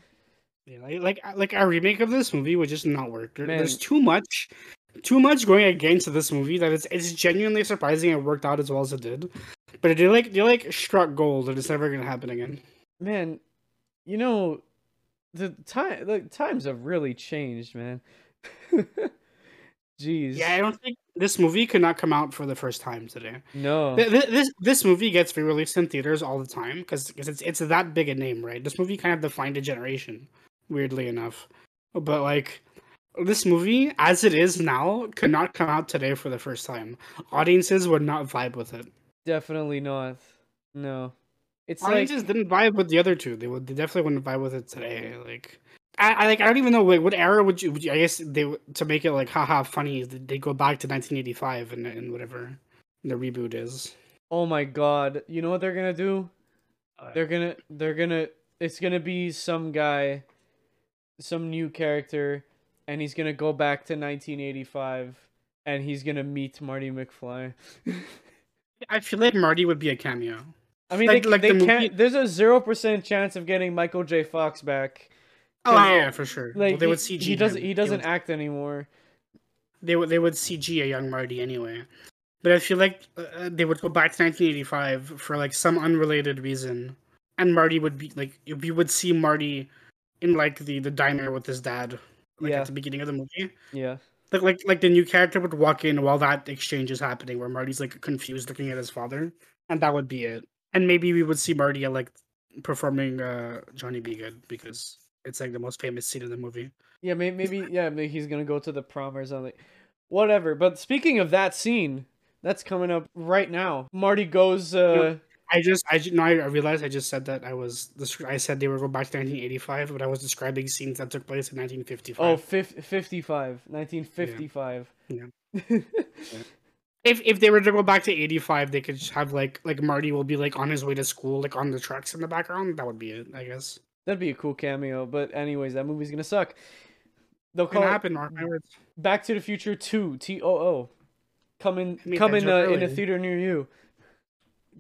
Yeah, like like uh, like a remake of this movie would just not work. There- There's too much, too much going against this movie that it's it's genuinely surprising it worked out as well as it did. But they like they like struck gold and it's never gonna happen again. Man, you know, the time the times have really changed, man. Jeez. Yeah, I don't think this movie could not come out for the first time today. No. Th- th- This this movie gets re-released in theaters all the time because it's it's that big a name, right? This movie kind of defined a generation, weirdly enough. But like this movie, as it is now, could not come out today for the first time. Audiences would not vibe with it. Definitely not. No. It's like Audiences didn't vibe with the other two. They would they definitely wouldn't vibe with it today. Like I, I like I don't even know like what era would you, would you I guess they to make it like haha funny they go back to 1985 and and whatever the reboot is. oh my god. You know what they're gonna do? Uh, They're gonna they're gonna it's gonna be some guy some new character and he's gonna go back to 1985 and he's gonna meet Marty McFly. I feel like Marty would be a cameo. I mean, Like- they, like they the can't. There's a zero percent chance of getting Michael J. Fox back. Oh Yeah. for sure. Like well, they he, would CG. he doesn't. him. He doesn't would- act anymore. They would they would CG a young Marty anyway. But I feel like uh, they would go back to 1985 for like some unrelated reason, and Marty would be like you would see Marty in like the the diner with his dad, like Yeah. at the beginning of the movie. Yeah. Like like like the new character would walk in while that exchange is happening, where Marty's like confused looking at his father, and that would be it. And maybe we would see Marty uh, like performing uh, Johnny B. Goode because it's like the most famous scene in the movie. Yeah. Maybe. maybe yeah. Maybe he's gonna go to the prom or something. Whatever. But speaking of that scene, that's coming up right now. Marty goes. uh I just, I no, I realized I just said that I was, I said they were going back to 1985, but I was describing scenes that took place in 1955. Oh, fif- 55. 1955. Yeah. if if they were to go back to 85, they could just have like, like Marty will be like on his way to school, like on the trucks in the background. That would be it, I guess. That'd be a cool cameo. But anyways, that movie's gonna suck. They'll call it happen, mark my words. Back to the Future 2. T O O. Coming. Coming uh, in a theater near you.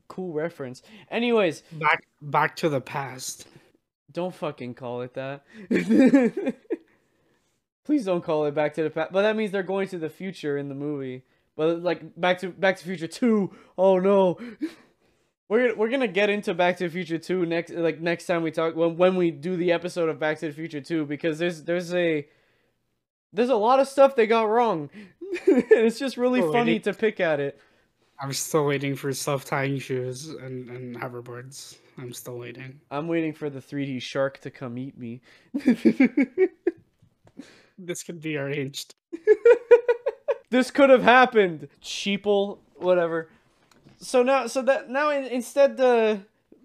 Cool reference. Anyways, Back, back to the past. Don't fucking call it that. Please don't call it Back to the Past. But that means they're going to the future in the movie. But like Back to Back to Future Two. Oh no. We're gonna, we're gonna get into Back to the Future Two next like next time we talk when when we do the episode of Back to the Future Two because there's there's a there's a lot of stuff they got wrong. it's just really Oh, funny to pick at it. I'm still waiting for self-tying shoes and, and hoverboards. I'm still waiting. I'm waiting for the 3D shark to come eat me. This could be arranged. this could have happened. Sheeple, whatever. So now, so that now in, instead the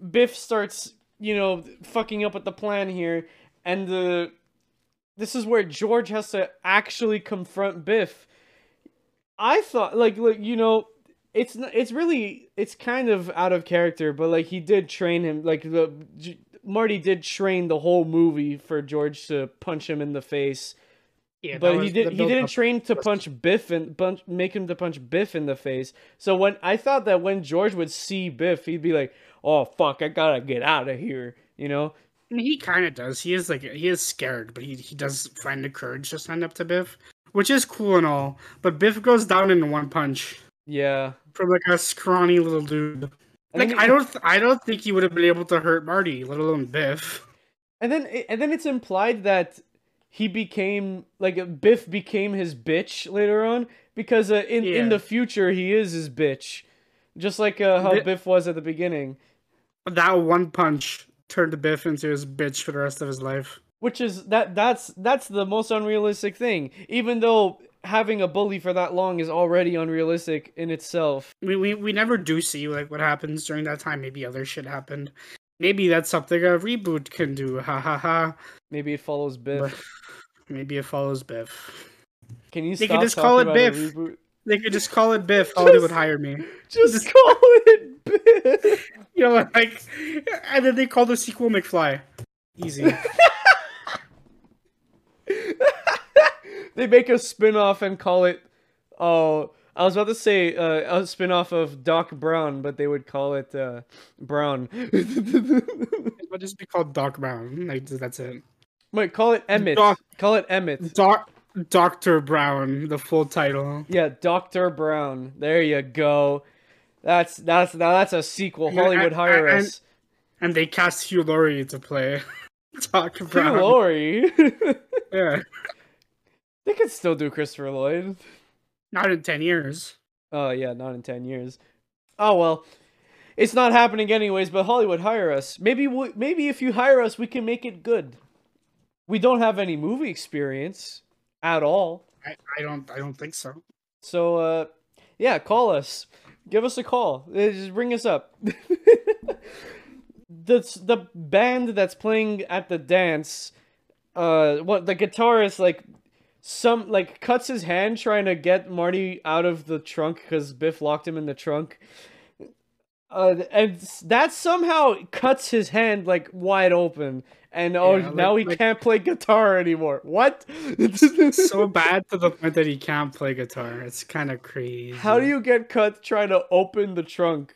Biff starts, you know, fucking up with the plan here, and the this is where George has to actually confront Biff. I thought, like, like you know, it's it's really it's kind of out of character, but like he did train him, like the Marty did train the whole movie for George to punch him in the face Yeah, that but he did the he didn't train to punch Biff and punch make him to punch Biff in the face. So when I thought that when George would see Biff, he'd be like, "Oh fuck, I gotta get out of here," you know? I mean, he kind of does. He is like he is scared, but he he does find the courage to stand up to Biff, which is cool and all. But Biff goes down in one punch Yeah. from like a scrawny little dude. And Like then I don't th- I don't think he would have been able to hurt Marty, let alone Biff. And then and then it's implied that he became like Biff became his bitch later on because uh, in in the future he is his bitch, just like uh, how Bi- Biff was at the beginning. That one punch turned Biff into his bitch for the rest of his life. which is that that's that's the most unrealistic thing even though having a bully for that long is already unrealistic in itself We we we never do see like what happens during that time. Maybe other shit happened. Maybe that's something a reboot can do. Ha ha ha. maybe it follows biff maybe it follows Biff. Can you They could just call it Biff. They could just call it Biff. Hollywood would hire me. Just call it Biff. You know, like, and then they call the sequel McFly. Easy. they make a spin-off and call it oh I was about to say uh, a spin-off of Doc Brown, but they would call it uh, Brown. it would just be called Doc Brown. Like that's it. Wait, call it Emmett. Doc- Call it Emmett. Doc Doctor Brown, the full title. Yeah, Doctor Brown. There you go. That's that's now that's a sequel. Hollywood and- hire and- us. And they cast Hugh Laurie to play Doctor Brown. Hugh Laurie. Yeah, they could still do Christopher Lloyd. Not in ten years. Oh yeah, not in ten years. Oh well, it's not happening anyways. But Hollywood hire us. Maybe we, maybe if you hire us, we can make it good. We don't have any movie experience at all, I, I don't I don't think so. so uh, yeah, call us. Give us a call. Uh, Just bring us up. That's the band that's playing at the dance. Uh, what the guitarist like some like cuts his hand trying to get Marty out of the trunk because Biff locked him in the trunk. Uh, and that somehow cuts his hand like wide open, and oh, Yeah, now he like- can't play guitar anymore. What? It's So bad to the point that he can't play guitar. It's kind of crazy. How do you get cut trying to open the trunk?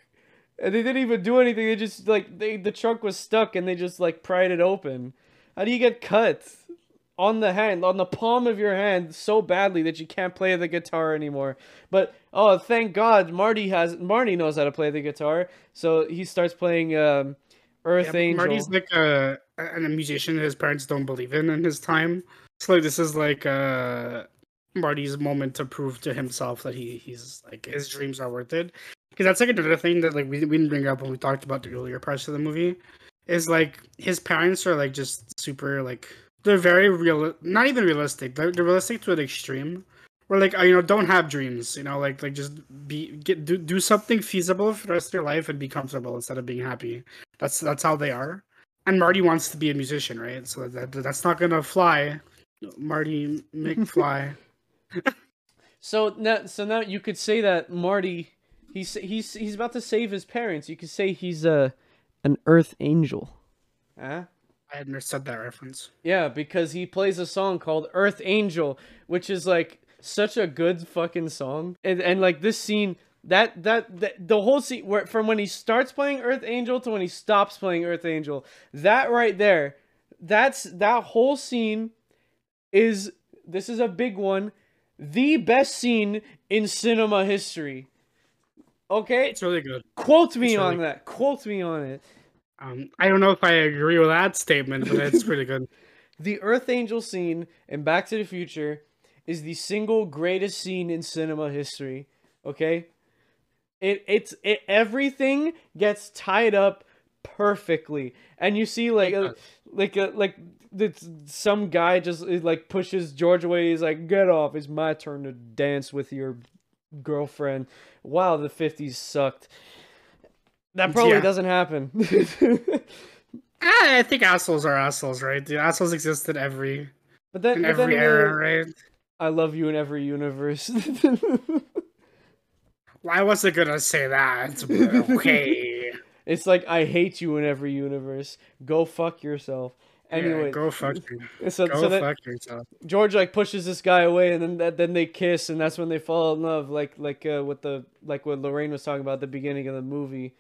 And they didn't even do anything. They just like they the trunk was stuck and they just like pried it open. How do you get cut on the hand, on the palm of your hand so badly that you can't play the guitar anymore? But oh, thank God Marty has Marty knows how to play the guitar. So he starts playing um Earth Yeah, Angel. Marty's like a, a musician his parents don't believe in in his time. So like this is like uh Marty's moment to prove to himself that he he's like his dreams are worth it. Because that's like another thing that like we, we didn't bring up when we talked about the earlier parts of the movie. Is like his parents are like just super like they're very real not even realistic. They're, they're realistic to an extreme. Where like uh, you know don't have dreams, you know like like just be get do, do something feasible for the rest of your life and be comfortable instead of being happy. That's that's how they are. And Marty wants to be a musician, right? So that that's not gonna fly. Marty McFly. So now, so now you could say that Marty, he's he's he's about to save his parents. You could say he's a, an Earth Angel. Huh? I had understood that reference. Yeah, because he plays a song called Earth Angel, which is like such a good fucking song. And and like this scene that that, that the whole scene where from when he starts playing Earth Angel to when he stops playing Earth Angel, that right there, that's that whole scene is this is a big one, the best scene in cinema history. Okay? It's really good. Quote me really- on that. Quote me on it. Um, I don't know if I agree with that statement, but it's pretty good. The Earth Angel scene in Back to the Future is the single greatest scene in cinema history. Okay? It it's it everything gets tied up perfectly. And you see like a, like a, like the, some guy just uh, like pushes George away. He's like, "Get off! It's my turn to dance with your girlfriend." Wow, the '50s sucked. That probably Yeah. doesn't happen. Ah, I think assholes are assholes, right? The assholes exist in every but then, in but then every the- era, right? I love you in every universe. Why was I gonna say that. Okay. it's like I hate you in every universe. Go fuck yourself. Anyway, Yeah, go fuck you. so Go so that fuck yourself. George like pushes this guy away, and then that, then they kiss, and that's when they fall in love, like like uh, what the like what Lorraine was talking about at the beginning of the movie,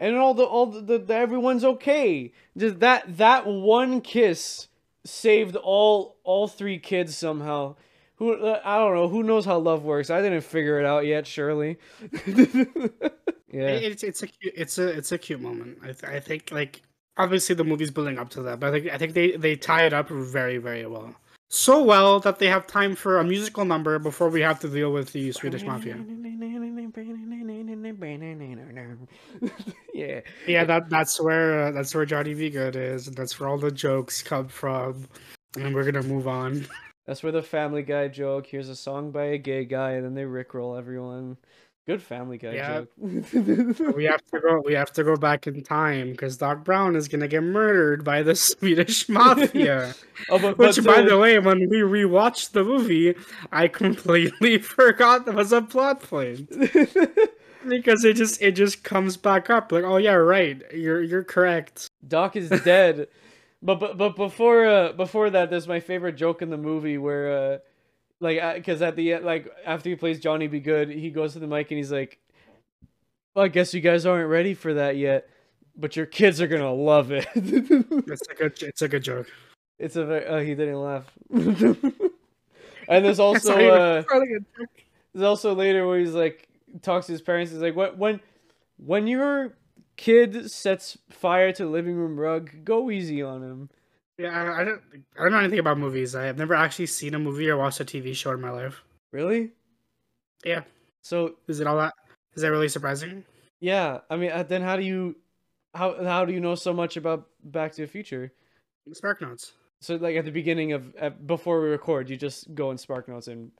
and all the all the, the, the everyone's okay. Just that that one kiss saved all all three kids somehow. Who I don't know. Who knows how love works? I didn't figure it out yet. Surely. yeah. It's it's a cute, it's a it's a cute moment. I th- I think like obviously the movie's building up to that, but I think I think they they tie it up very very well. So well that they have time for a musical number before we have to deal with the Swedish mafia. yeah. Yeah, that that's where uh, that's where Johnny B. Goode is. and That's where all the jokes come from. And we're gonna move on. That's where the Family Guy joke. Here's a song by a gay guy, and then they rickroll everyone. Good Family Guy Yeah. joke. we have to go. We have to go back in time because Doc Brown is gonna get murdered by the Swedish mafia. oh, but, Which, by the- the way, when we rewatched the movie, I completely forgot there was a plot point because it just it just comes back up. Like, oh yeah, right. You're you're correct. Doc is dead. but but but before uh before that, there's my favorite joke in the movie where uh like because at the end like after he plays Johnny B. Goode, he goes to the mic and he's like, well, "I guess you guys aren't ready for that yet, but your kids are gonna love it." It's a good. It's a good joke. it's a very oh he didn't laugh. and there's also uh it's really good joke. there's also later where he's like talks to his parents. He's like, "What when when your kid sets fire to the living room rug, go easy on him." Yeah, I, I don't. I don't know anything about movies. I have never actually seen a movie or watched a TV show in my life. Really? Yeah. So Is it all that? Is that really surprising? yeah, I mean, uh, then how do you how how do you know so much about Back to the Future? SparkNotes. So like at the beginning of at, before we record, you just go in SparkNotes and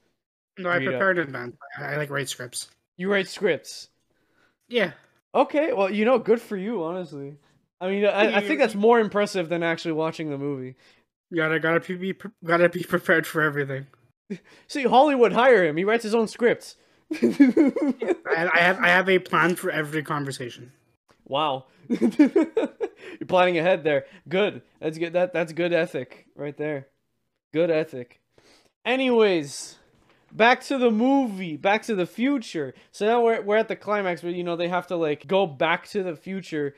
No, I prepared in advance. I, I like write scripts. you write scripts. Yeah. Okay, well, you know, good for you, honestly. I mean, I, I think that's more impressive than actually watching the movie. Gotta gotta be, gotta be prepared for everything. See, Hollywood hire him. He writes his own scripts. I, I have I have a plan for every conversation. Wow. You're planning ahead there. Good. That's good. That that's good ethic right there. Good ethic. Anyways, back to the movie, back to the future. So now we're we're at the climax where you know they have to like go back to the future.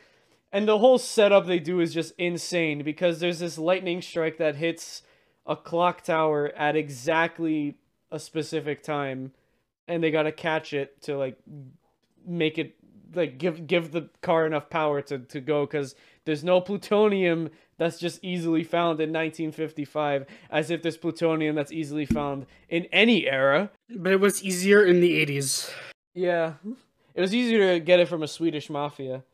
And the whole setup they do is just insane because there's this lightning strike that hits a clock tower at exactly a specific time and they got to catch it to like make it like give give the car enough power to to go cuz there's no plutonium that's just easily found in 1955 as if there's plutonium that's easily found in any era. But it was easier in the eighties. Yeah. It was easier to get it from a Swedish mafia.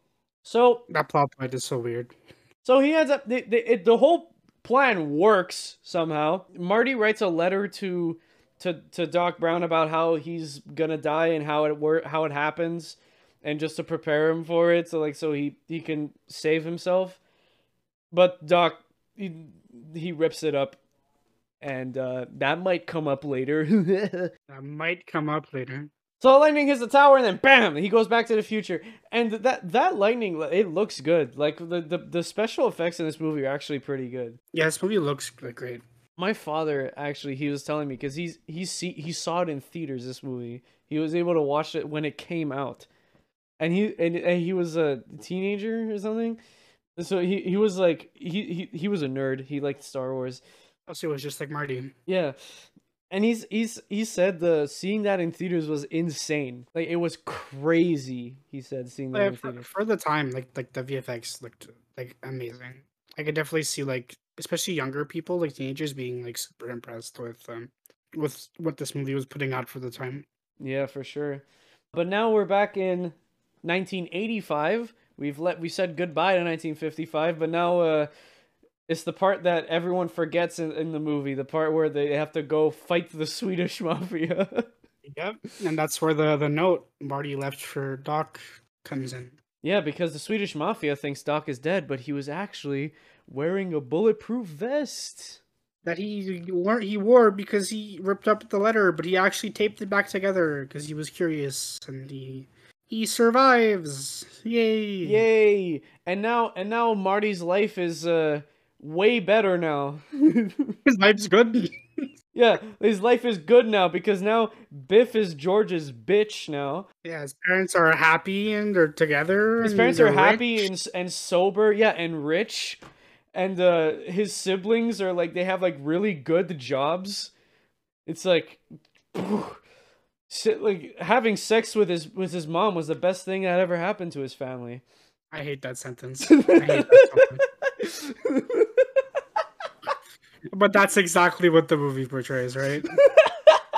So That plot point is so weird. So he ends up the the, it, the whole plan works somehow. Marty writes a letter to to to Doc Brown about how he's gonna die and how it wor- how it happens, and just to prepare him for it. So like so he he can save himself. But Doc he, he rips it up, and uh, that might come up later. That might come up later. So lightning hits the tower and then bam, he goes back to the future. And that that lightning it looks good. Like the the, the special effects in this movie are actually pretty good. Yeah, this movie looks like great. My father actually he was telling me cuz he's he's see, he saw it in theaters this movie. He was able to watch it when it came out. And he and, and he was a teenager or something. So he he was like he he he was a nerd. He liked Star Wars. Also, it was just like Marty. Yeah. And he's he's he said the seeing that in theaters was insane. Like it was crazy. He said seeing that Yeah, in for, theaters. for the time, like like the VFX looked like amazing. I could definitely see like especially younger people, like teenagers, being like super impressed with um with what this movie was putting out for the time. Yeah, for sure. But now we're back in 1985. We've let we said goodbye to 1955, but now uh it's the part that everyone forgets in, in the movie, the part where they have to go fight the Swedish mafia. Yep, and that's where the the note Marty left for Doc comes in. yeah, because the Swedish mafia thinks Doc is dead, but he was actually wearing a bulletproof vest. That he wore he wore because he ripped up the letter, but he actually taped it back together because he was curious and he he survives. Yay! Yay! And now and now Marty's life is uh way better now. His life's good. yeah, his life is good now because now Biff is George's bitch now. yeah, his parents are happy and they're together. His parents are happy rich. and and sober, yeah, and rich. And uh his siblings are like they have like really good jobs. It's like like having sex with his with his mom was the best thing that ever happened to his family. I hate that sentence. I hate that so much. But that's exactly what the movie portrays, right?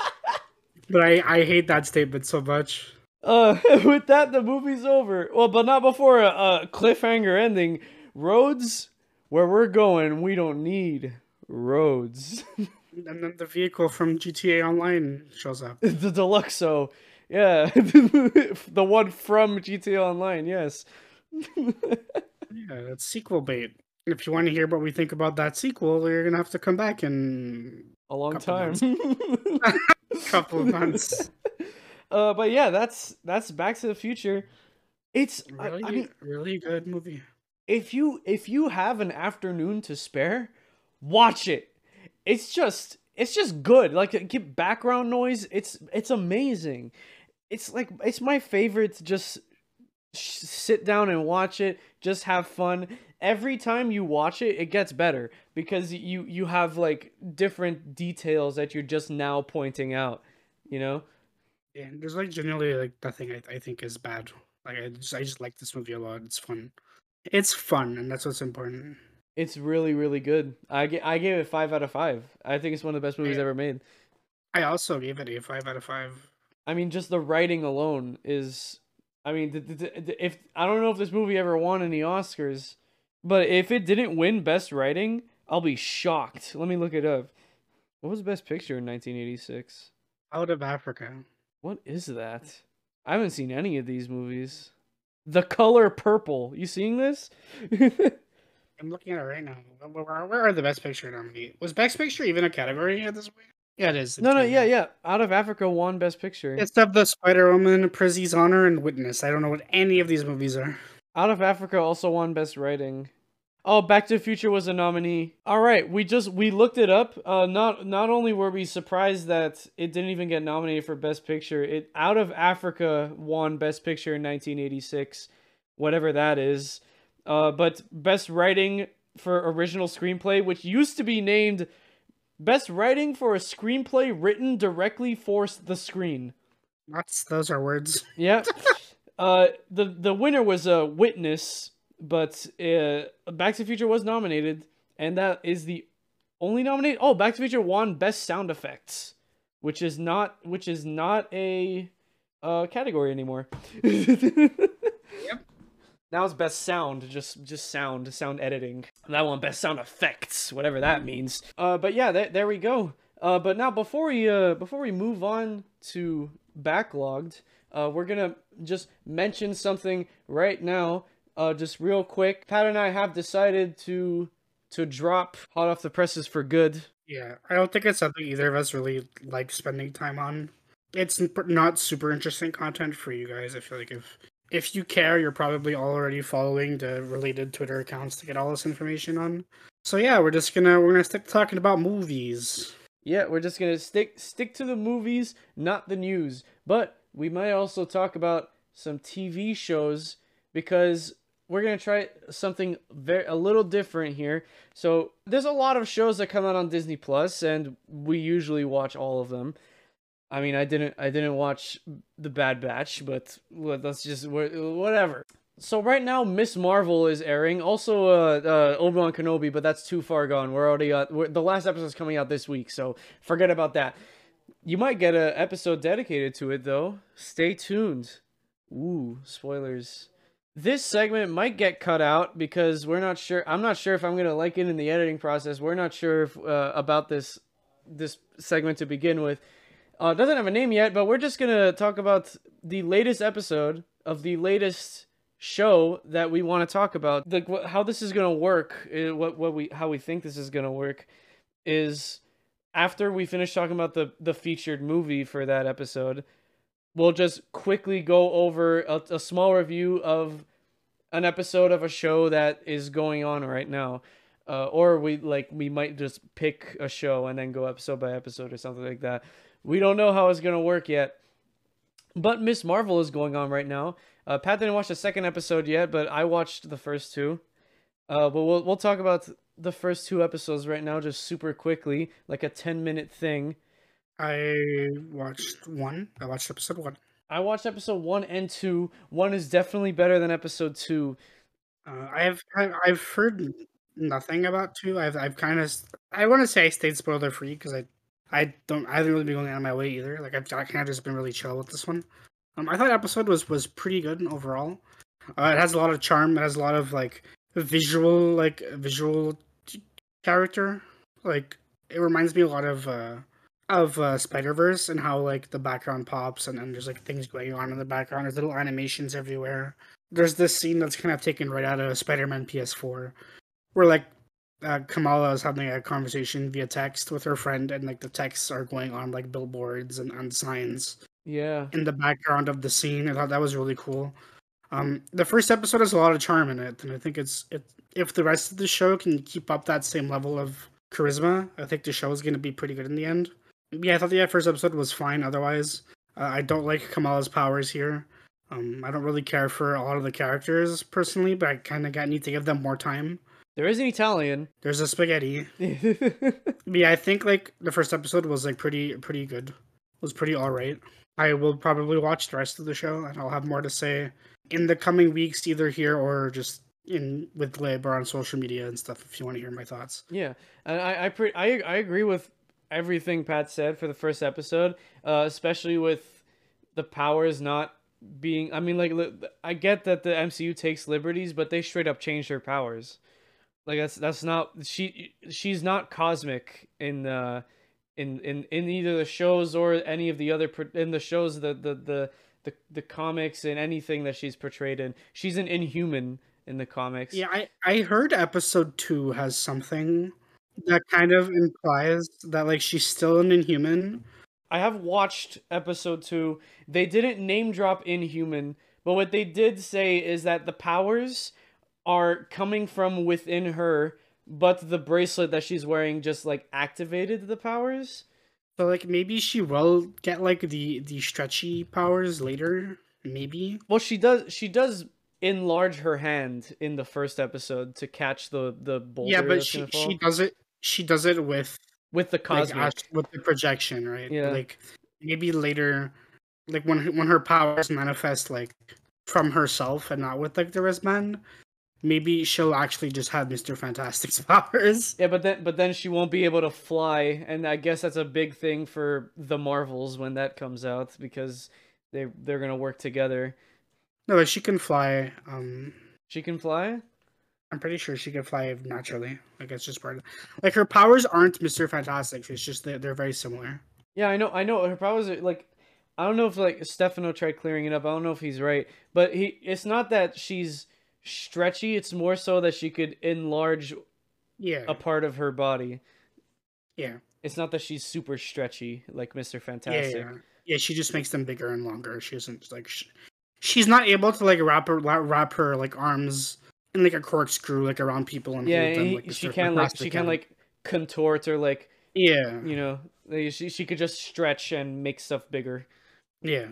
but I, I hate that statement so much. Uh, with that, the movie's over. Well, but not before a, a cliffhanger ending. Roads, where we're going, we don't need roads. And then the vehicle from GTA Online shows up. the Deluxo Yeah, the one from GTA Online. Yes. Yeah, that's sequel bait. If you want to hear what we think about that sequel, you're gonna have to come back in a long Couple time. couple of months. uh, but yeah, that's that's Back to the Future. It's I- Really, I mean, really good movie. if you if you have an afternoon to spare, watch it. It's just it's just good. Like get background noise. It's it's amazing. It's like it's my favorite. to Just sh- sit down and watch it. Just have fun. Every time you watch it, it gets better because you you have like different details that you're just now pointing out. You know. Yeah, there's like generally like nothing I, I think is bad. Like I just I just like this movie a lot. It's fun. It's fun, and that's what's important. It's really really good. I I gave it five out of five. I think it's one of the best movies Yeah. ever made. I also gave it a five out of five. I mean, just the writing alone is. I mean, th- th- th- if I don't know if this movie ever won any Oscars, but if it didn't win Best Writing, I'll be shocked. Let me look it up. What was Best Picture in 1986? Out of Africa. What is that? I haven't seen any of these movies. The Color Purple. You seeing this? I'm looking at it right now. Where, where, where are the Best Picture nominees? Was Best Picture even a category at this point? Yeah, it is. no, no, yeah, yeah. Out of Africa won Best Picture. It's of the Spider Woman, Prizzi's Honor, and Witness. I don't know what any of these movies are. Out of Africa also won Best Writing. Oh, Back to the Future was a nominee. All right, we just we looked it up. Uh, not not only were we surprised that it didn't even get nominated for Best Picture, it Out of Africa won Best Picture in 1986, whatever that is. Uh, but Best Writing for Original Screenplay, which used to be named Best Writing for a Screenplay written directly for the screen. That's those are words. Yeah. uh, the the winner was a witness, but uh, Back to the Future was nominated, and that is the only nominate. Oh, Back to the Future won Best Sound Effects, which is not which is not a uh, category anymore. Now it's best sound, just just sound, sound editing. That one best sound effects, whatever that means. Uh, but yeah, there, there we go. Uh, but now before we uh before we move on to backlogged, uh, we're gonna just mention something right now. Uh, just real quick. Pat and I have decided to to drop hot off the presses for good. Yeah, I don't think it's something either of us really like spending time on. It's not super interesting content for you guys. I feel like if if you care, you're probably already following the related Twitter accounts to get all this information on. So yeah, we're just gonna we're gonna stick talking about movies. Yeah, we're just gonna stick stick to the movies, not the news. But we might also talk about some TV shows because we're gonna try something very a little different here. So there's a lot of shows that come out on Disney Plus, and we usually watch all of them. I mean, I didn't I didn't watch The Bad Batch, but let- let's just whatever. So right now, Ms. Marvel is airing. Also, uh, uh, Obi Wan Kenobi, but that's too far gone. We're already at we're, the last episode is coming out this week, so forget about that. You might get a episode dedicated to it though. Stay tuned. Ooh, spoilers. This segment might get cut out because we're not sure. I'm not sure if I'm gonna like it in the editing process. We're not sure if, uh, about this this segment to begin with. Uh, doesn't have a name yet, but we're just gonna talk about the latest episode of the latest show that we want to talk about. The wh- how this is gonna work, uh, what what we how we think this is gonna work, is after we finish talking about the the featured movie for that episode, we'll just quickly go over a, a small review of an episode of a show that is going on right now. Uh, or we like we might just pick a show and then go episode by episode or something like that. We don't know how it's gonna work yet. But Ms. Marvel is going on right now. Uh, Pat didn't watch the second episode yet, but I watched the first two. Uh, but we'll we'll talk about the first two episodes right now, just super quickly, like a ten minute thing. I watched one. I watched episode one. I watched episode one and two. One is definitely better than episode two. Uh, I have I've, I've heard nothing about two. I've I've kind of I want to say I stayed spoiler free because I I don't I haven't really been going out of my way either. Like I've kind of just been really chill with this one. Um, I thought episode was was pretty good overall. Uh, it has a lot of charm. It has a lot of like visual like visual character. Like it reminds me a lot of uh, of uh, Spider Verse and how like the background pops and then there's like things going on in the background. There's little animations everywhere. There's this scene that's kind of taken right out of Spider Man PS4, where like uh, Kamala is having a conversation via text with her friend, and like the texts are going on like billboards and, and signs Yeah. in the background of the scene. I thought that was really cool. Um, the first episode has a lot of charm in it, and I think it's it. If the rest of the show can keep up that same level of charisma, I think the show is going to be pretty good in the end. Yeah, I thought the first episode was fine. Otherwise, uh, I don't like Kamala's powers here. Um, I don't really care for a lot of the characters personally, but I kind of got need to give them more time. There is an Italian. There's a spaghetti. Yeah, I think like the first episode was like pretty pretty good. Was pretty all right. I will probably watch the rest of the show, and I'll have more to say in the coming weeks, either here or just in with Lib or on social media and stuff. If you want to hear my thoughts. Yeah, and I I, pre- I I agree with everything Pat said for the first episode, uh, especially with the powers not being. I mean, like I get that the MCU takes liberties, but they straight up changed her powers. Like that's that's not she she's not cosmic in uh in in in either the shows or any of the other in the shows the the the the, the comics and anything that she's portrayed in. She's an inhuman in the comics. Yeah, I I heard episode two has something that kind of implies that like she's still an Inhuman. I have watched episode two. They didn't name drop Inhuman, but what they did say is that the powers are coming from within her, but the bracelet that she's wearing just like activated the powers. So like maybe she will get like the the stretchy powers later. Maybe. Well, she does. She does enlarge her hand in the first episode to catch the the boulder. yeah, but she she does it. She does it with with the like cosmic. act- with the projection, right? Yeah. Like maybe later, like when when her powers manifest like from herself and not with like the wristband, maybe she'll actually just have Mister Fantastic's powers. Yeah, but then but then she won't be able to fly, and I guess that's a big thing for the Marvels when that comes out because they they're gonna work together. No, like she can fly. Um, She can fly. I'm pretty sure she can fly naturally. Like it's just part of. Like her powers aren't Mister Fantastic. It's just they're, they're very similar. Yeah, I know. I know. Her powers are like. I don't know if like Stefano tried clearing it up. I don't know if he's right, but he. It's not that she's stretchy. It's more so that she could enlarge Yeah. a part of her body. Yeah. It's not that she's super stretchy like Mister Fantastic. yeah. Yeah, she just makes them bigger and longer. She isn't like sh she's not able to like wrap her wrap her like arms in like a corkscrew like around people and Yeah, hold them like she can like she can can. like contort or like yeah you know she she could just stretch and make stuff bigger. yeah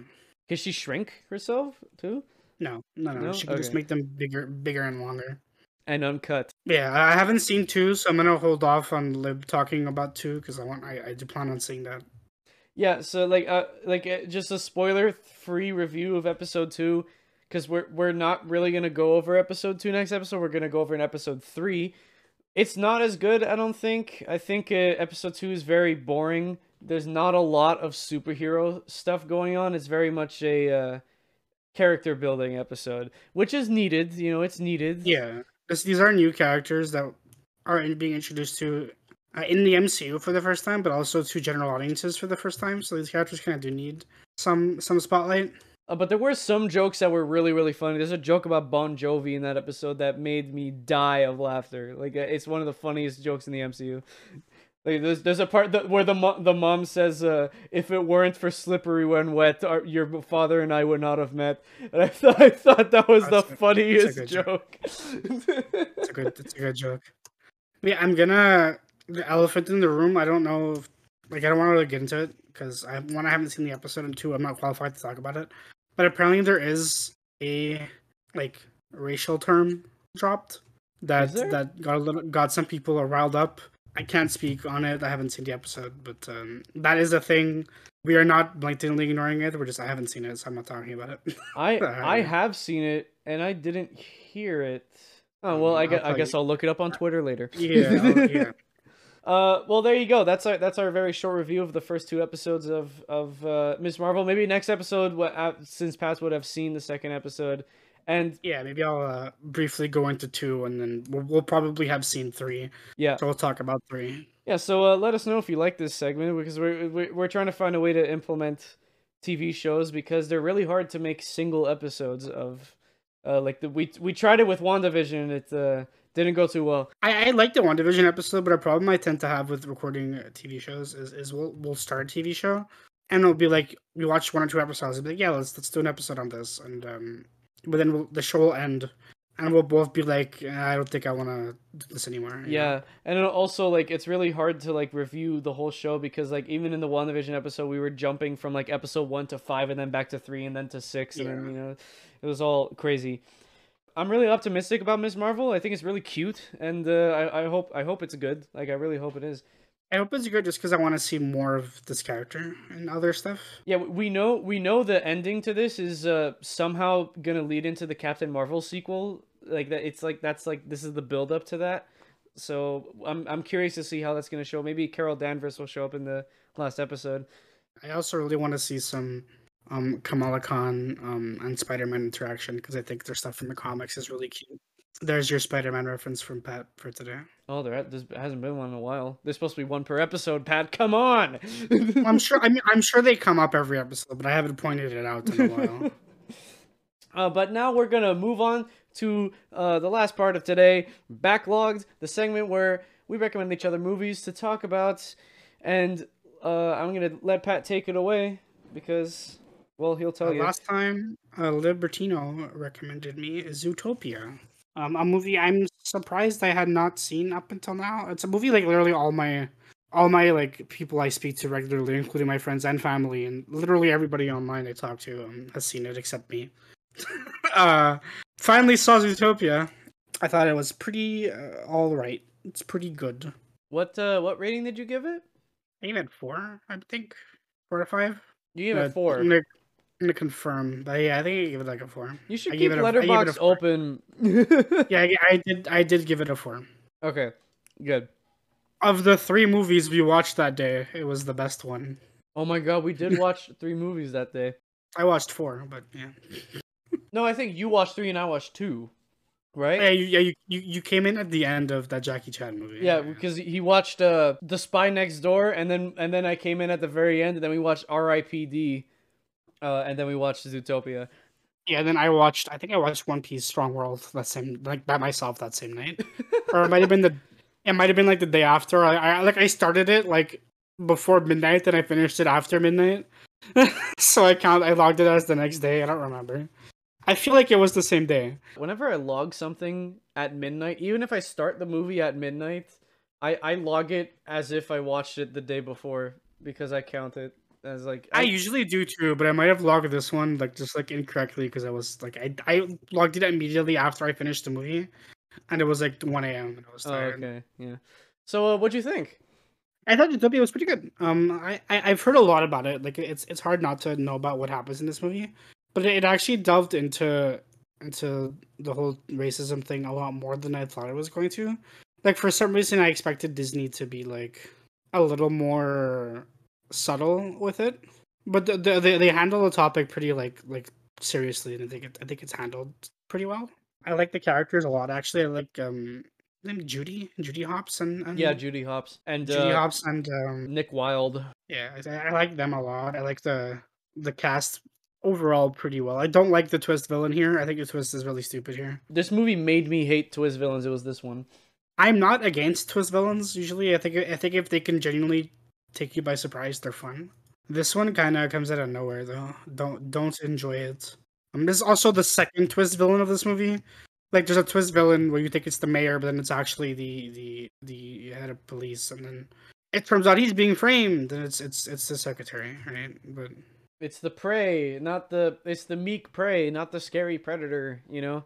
Can she shrink herself too no no no, No? she can just make them bigger bigger and longer. and uncut? Yeah, I haven't seen two, so I'm gonna hold off on Lib talking about two because I want I, I do plan on seeing that. Yeah, so like uh like uh, just a spoiler free review of episode 2 cuz we're we're not really going to go over episode 2 next episode. We're going to go over in episode 3. It's not as good, I don't think. I think uh, episode 2 is very boring. There's not a lot of superhero stuff going on. It's very much a uh character building episode, which is needed, you know, it's needed. Yeah, this, these are new characters that are in, being introduced to uh, in the MCU for the first time, but also to general audiences for the first time. So these characters kind of do need some some spotlight. Uh, but there were some jokes that were really, really funny. There's a joke about Bon Jovi in that episode that made me die of laughter. Like uh, it's one of the funniest jokes in the MCU. Like there's there's a part that, where the mo- the mom says, uh, "If it weren't for slippery when wet, our, your father and I would not have met." And I thought I thought that was That's the a- funniest good joke. It's a good it's a good joke. Yeah, I'm gonna the elephant in the room. I don't know if like I don't want to really get into it because I one I haven't seen the episode and two I'm not qualified to talk about it. But apparently there is a like racial term dropped that that got a little got some people riled up. I can't speak on it. I haven't seen the episode, but um, that is a thing. We are not blatantly ignoring it. We're just I haven't seen it, so I'm not talking about it. I Uh, I have seen it and I didn't hear it. Oh well, I I'll guess, I guess I'll look it up on Twitter later. yeah, yeah. Uh, well, there you go. That's our that's our very short review of the first two episodes of of uh, Ms. Marvel. Maybe next episode, what uh, since Pat would have seen the second episode, And Yeah, maybe I'll uh, briefly go into two, and then we'll, we'll probably have seen three. yeah, So we'll talk about three. yeah. So uh, let us know if you like this segment because we're we're trying to find a way to implement TV shows because they're really hard to make single episodes of. Uh, like the we we tried it with WandaVision, it uh, didn't go too well. I, I like the WandaVision episode, but a problem I tend to have with recording uh, TV shows is, is we'll we'll start a TV show, and it'll be like we watch one or two episodes, and be like, yeah, let's let's do an episode on this, and um, but then we'll, the show will end, and we'll both be like, "Eh, I don't think I want to do this anymore. you know? Yeah, and also like it's really hard to like review the whole show because like even in the WandaVision episode we were jumping from like episode one to five and then back to three and then to six and then you know it was all crazy. I'm really optimistic about Ms. Marvel. I think it's really cute and uh, I I hope I hope it's good. Like I really hope it is. I hope it's good just because I want to see more of this character and other stuff. Yeah, we know we know the ending to this is uh somehow gonna lead into the Captain Marvel sequel. Like that, it's like that's like this is the build up to that. So I'm I'm curious to see how that's gonna show. Maybe Carol Danvers will show up in the last episode. I also really want to see some um, Kamala Khan um, and Spider Man interaction because I think their stuff in the comics is really cute. There's your Spider Man reference from Pat for today. Oh, there there hasn't been one in a while. There's supposed to be one per episode. Pat, come on. I'm sure. I mean, I'm sure they come up every episode, but I haven't pointed it out in a while. Uh, but now we're gonna move on to uh, the last part of today, backlogged, the segment where we recommend each other movies to talk about, and uh, I'm gonna let Pat take it away because, well, he'll tell Uh, you. last time, uh, Libertino recommended me Zootopia, um, a movie I'm surprised I had not seen up until now. It's a movie like literally all my all my like people I speak to regularly, including my friends and family, and literally everybody online I talk to um, has seen it except me. uh, finally saw Zootopia. I thought it was pretty uh, all right. It's pretty good. What uh, what rating did you give it? I gave it four. I think four or five. You gave Uh, it four. I'm gonna, I'm gonna confirm, but yeah, I think I gave it like a four. You should I keep gave it a- I gave it a Letterboxd open. Yeah, I, I did. I did give it a four. Okay, good. Of the three movies we watched that day, it was the best one. Oh my god, we did watch three movies that day. I watched four, but yeah, No, I think you watched three and I watched two, right? yeah, you, yeah. You, you you came in at the end of that Jackie Chan movie. Yeah, because he watched uh The Spy Next Door, and then and then I came in at the very end, and then we watched R.I.P.D. Uh, and then we watched Zootopia. yeah. And then I watched. I think I watched One Piece Strong World that same like by myself that same night, or it might have been the. It might have been like the day after. I, I like I started it like before midnight, then I finished it after midnight. so I count. I logged it as the next day. I don't remember. I feel like it was the same day. Whenever I log something at midnight, even if I start the movie at midnight, I I log it as if I watched it the day before because I count it as like I usually do too, but I might have logged this one like just like incorrectly because I was like I I logged it immediately after I finished the movie, and it was like one a.m. and I was Oh, okay, yeah. So, uh, what'd you think? I thought Zootopia was pretty good. Um, I, I I've heard a lot about it. Like it's it's hard not to know about what happens in this movie, but it actually delved into into the whole racism thing a lot more than I thought it was going to. Like for some reason, I expected Disney to be like a little more subtle with it, but the, the, they they handle the topic pretty like like seriously, and I think it, I think it's handled pretty well. I like the characters a lot. Actually, I like um, name Judy Judy Hopps and, and Yeah, Judy Hopps and Judy uh, Hopps and um, Nick Wilde. yeah, I, I like them a lot. I like the the cast overall pretty well. I don't like the twist villain here. I think the twist is really stupid here. This movie made me hate twist villains. It was this one. I'm not against twist villains usually. I think I think if they can genuinely take you by surprise, they're fun. This one kind of comes out of nowhere though. Don't don't enjoy it. Um, this is also the second twist villain of this movie. Like there's a twist villain where you think it's the mayor, but then it's actually the the the head of police, and then it turns out he's being framed, and it's it's it's the secretary, right? But It's the prey, not the. It's the meek prey, not the scary predator. You know.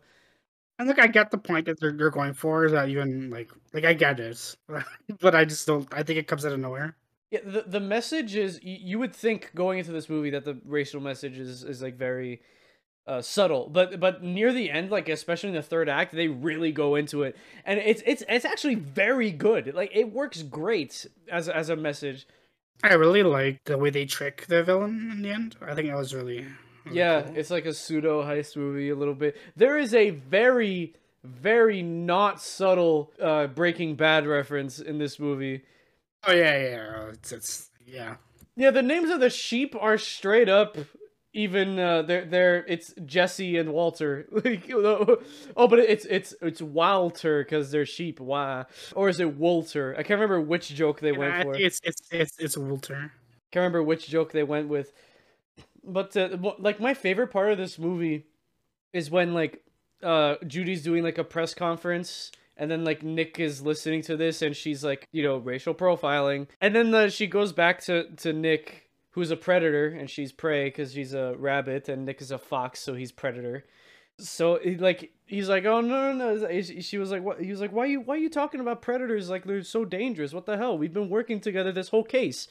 And look, I get the point that they're, they're going for. Is that even like like I get it, but I just don't. I think it comes out of nowhere. Yeah, the the message is you would think going into this movie that the racial message is is like very uh, subtle, but but near the end, like especially in the third act, they really go into it, and it's it's it's actually very good. Like it works great as as a message. I really like the way they trick the villain in the end. I think that was really Really Yeah, cool. it's like a pseudo heist movie a little bit. There is a very, very not subtle uh, Breaking Bad reference in this movie. Oh yeah, yeah, yeah. It's, it's yeah. Yeah, the names of the sheep are straight up. Even uh, they're they're it's Jesse and Walter. Like, oh, but it's it's it's Walter because they're sheep. Why? Or is it Walter? I can't remember which joke they And went I for. it's it's it's it's Walter. can't remember which joke they went with. But uh, like my favorite part of this movie is when like uh Judy's doing like a press conference and then like Nick is listening to this and she's like, you know, racial profiling. And then uh, she goes back to to Nick who's a predator and she's prey cuz she's a rabbit and Nick is a fox so he's predator. So he, like he's like, "Oh no, no, no." She was like, "What?" He was like, "Why you why you talking about predators like they're so dangerous? What the hell? We've been working together this whole case."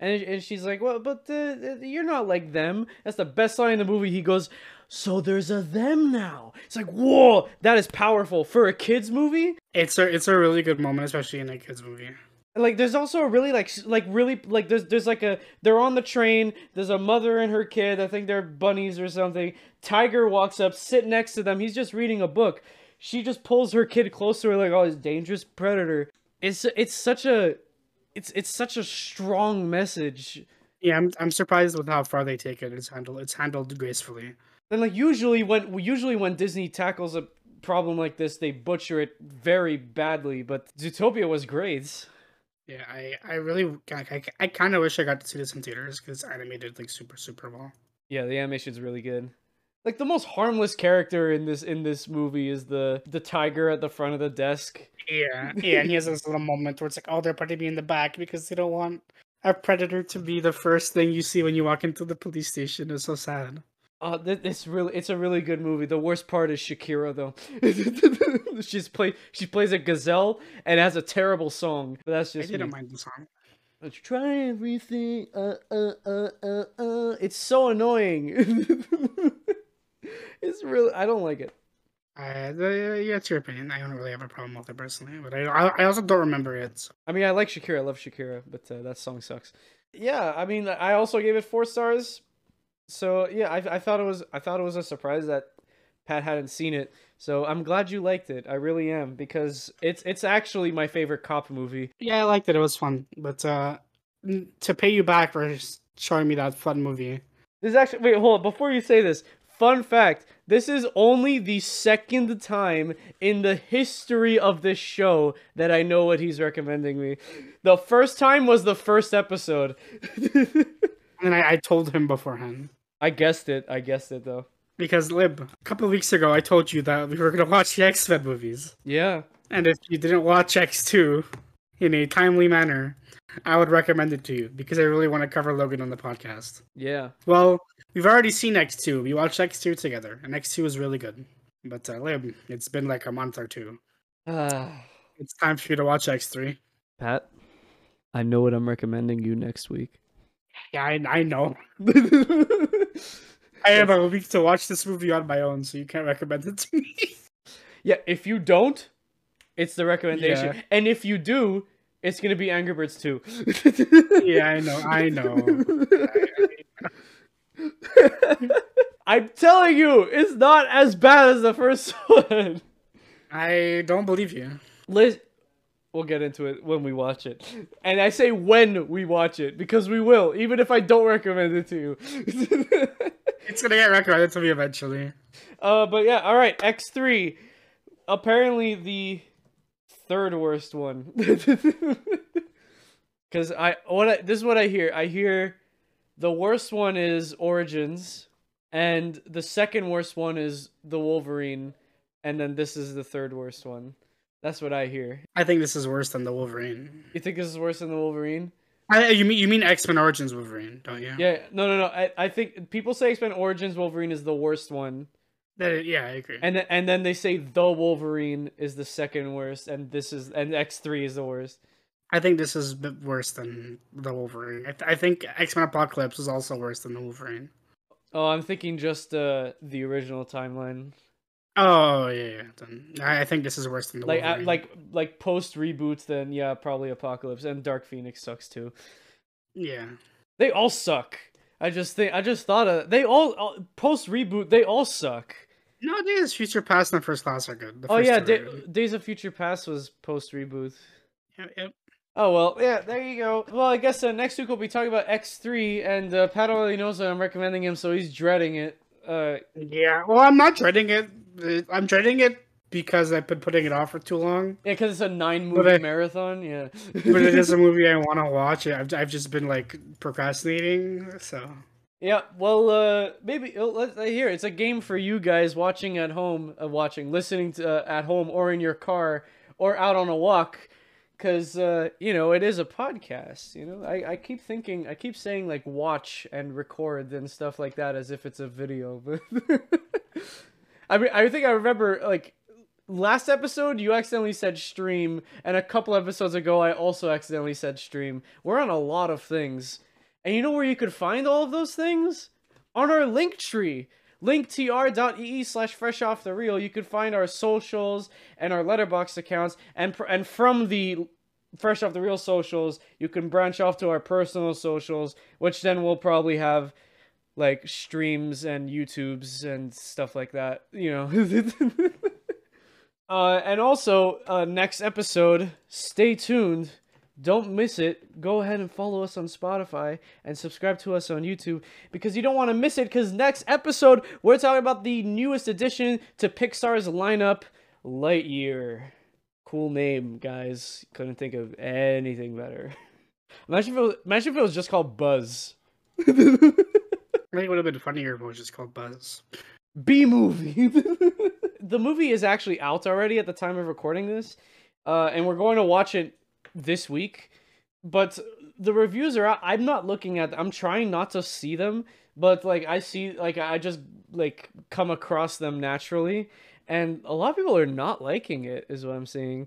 And, and she's like, well, but uh, you're not like them. That's the best line in the movie. He goes, so there's a them now. It's like, whoa, that is powerful for a kids movie. It's a it's a really good moment, especially in a kids movie. Like, there's also a really like like really like there's there's like a they're on the train. There's a mother and her kid. I think they're bunnies or something. Tiger walks up, sit next to them. He's just reading a book. She just pulls her kid closer, like, oh, he's a dangerous predator. It's it's such a it's it's such a strong message. Yeah, I'm I'm surprised with how far they take it. It's handled it's handled gracefully. And like usually when usually when Disney tackles a problem like this, they butcher it very badly. But Zootopia was great. Yeah, I I really I, I, I kind of wish I got to see this in theaters because it's animated like super super well. Yeah, the animation's really good. Like the most harmless character in this in this movie is the the tiger at the front of the desk. Yeah, yeah, and he has this little moment where it's like, oh, they're putting me in the back because they don't want a predator to be the first thing you see when you walk into the police station. It's so sad. Uh, th- it's really it's a really good movie. The worst part is Shakira though. She's play she plays a gazelle and has a terrible song. But that's just I didn't me. mind the song. Let's try everything. Uh, uh, uh, uh, uh. It's so annoying. it's really. I don't like it. Uh, the, yeah, it's your opinion. I don't really have a problem with it personally, but I I, I also don't remember it. so- I mean, I like Shakira. I love Shakira, but uh, that song sucks. Yeah, I mean, I also gave it four stars. So yeah, I, I thought it was I thought it was a surprise that Pat hadn't seen it. So I'm glad you liked it. I really am because it's it's actually my favorite cop movie. Yeah, I liked it. It was fun, but uh, to pay you back for showing me that fun movie. This is actually wait, hold on. Before you say this, fun fact: this is only the second time in the history of this show that I know what he's recommending me. The first time was the first episode. And I, I told him beforehand I guessed it. I guessed it though. because Lib, a couple of weeks ago, I told you that we were gonna watch the X Men movies, Yeah. and if you didn't watch X two in a timely manner, I would recommend it to you because I really want to cover Logan on the podcast. Yeah. Well, we've already seen X two. We watched X two together, and X two is really good. But uh, Lib, it's been like a month or two. It's time for you to watch X three. Pat, I know what I'm recommending you next week. Yeah, I, I know. I have a week to watch this movie on my own, so you can't recommend it to me. yeah, if you don't, it's the recommendation. Yeah. And if you do, it's gonna be Angry Birds 2. yeah, I know. I know. I'm telling you, it's not as bad as the first one. I don't believe you. Liz, we'll get into it when we watch it. And I say when we watch it because we will, even if I don't recommend it to you. It's gonna get recommended to me eventually. uh, but yeah, all right, X3. Apparently the third worst one. Cuz I what I, this is what I hear. I hear the worst one is Origins and the second worst one is the Wolverine and then this is the third worst one. That's what I hear. I think this is worse than the Wolverine. You think this is worse than the Wolverine? I, you mean you mean X Men Origins Wolverine, don't you? Yeah, no, no, no. I, I think people say X Men Origins Wolverine is the worst one, That- yeah, I agree. and then and then they say the Wolverine is the second worst, and this is and X three is the worst. I think this is worse than the Wolverine. I, th- I think X Men Apocalypse is also worse than the Wolverine. Oh, I'm thinking just uh the original timeline, Oh yeah, yeah. Then I I think this is worse than the like Wolverine. like like post reboots. Then yeah, probably Apocalypse and Dark Phoenix sucks too. yeah. They all suck. I just think I just thought of they all, all post reboot. They all suck. No, Days of Future Past and First Class are good. The Oh yeah, two Da- good. Days of Future Past was post reboot. Yep, yep. Oh well, yeah, there you go. Well, I guess uh, next week we'll be talking about X three, and uh, Pat already knows that I'm recommending him, so he's dreading it. Uh, Yeah, well, I'm not dreading it. I'm dreading it because I've been putting it off for too long. yeah, because it's a nine movie I- marathon. Yeah, But it is a movie I want to watch. I've, I've just been like procrastinating. So Yeah, well, uh, maybe uh, let's uh, here. It's a game for you guys watching at home, uh, watching, listening to uh, at home, or in your car, or out on a walk, because uh, you know it is a podcast. You know, I, I keep thinking, I keep saying like watch and record and stuff like that as if it's a video. But I mean, I think I remember like last episode you accidentally said stream, and a couple episodes ago I also accidentally said stream. We're on a lot of things. And you know where you could find all of those things? On our link tree. linktr.ee slash fresh off the reel. You could find our socials and our Letterboxd accounts. And, and from the fresh off the reel socials, you can branch off to our personal socials, which then we'll probably have like streams and YouTubes and stuff like that. You know. uh, and also, uh, next episode, stay tuned don't miss it. Go ahead and follow us on Spotify and subscribe to us on YouTube because you don't want to miss it. Because next episode, we're talking about the newest addition to Pixar's lineup, Lightyear. Cool name, guys. Couldn't think of anything better. Imagine if it was, imagine if it was just called Buzz. I think it would have been funnier if it was just called Buzz. B movie. the movie is actually out already at the time of recording this, uh, and we're going to watch it this week. But the reviews are out. I'm not looking at. I'm trying not to see them, but like I see, like I just like come across them naturally, and a lot of people are not liking it. Is what I'm seeing.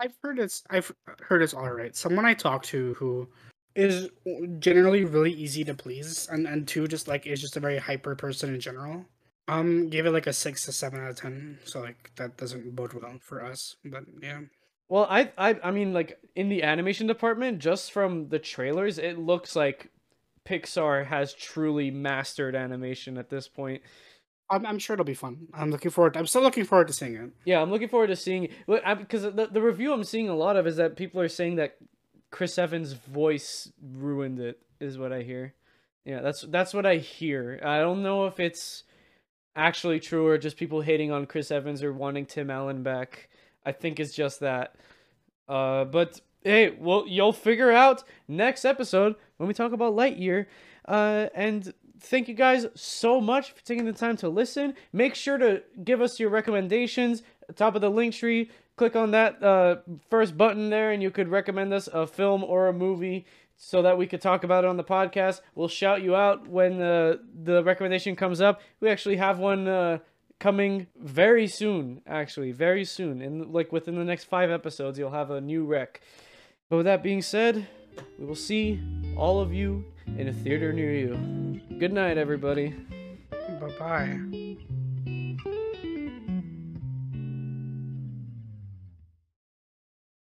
I've heard it's I've heard it's all right. Someone I talked to who is generally really easy to please, and and two just like is just a very hyper person in general. Um, gave it like a six to seven out of ten. So like that doesn't bode well for us. But yeah, Well, I, I, I mean, like in the animation department, just from the trailers, it looks like Pixar has truly mastered animation at this point. I'm I'm sure it'll be fun. I'm looking forward. I'm still looking forward to seeing it. Yeah, I'm looking forward to seeing well, I- because the the review I'm seeing a lot of is that people are saying that Chris Evans' voice ruined it. Is what I hear. Yeah, that's that's what I hear. I don't know if it's actually true or just people hating on Chris Evans or wanting Tim Allen back. I think it's just that. Uh, but hey, well, you'll figure out next episode when we talk about Lightyear. Uh, and thank you guys so much for taking the time to listen. Make sure to give us your recommendations. Top of the link tree, click on that uh, first button there, and you could recommend us a film or a movie so that we could talk about it on the podcast. We'll shout you out when uh, the recommendation comes up. We actually have one uh, coming very soon, actually, very soon. In like within the next five episodes, you'll have a new rec. But with that being said, we will see all of you in a theater near you. Good night, everybody. Bye bye.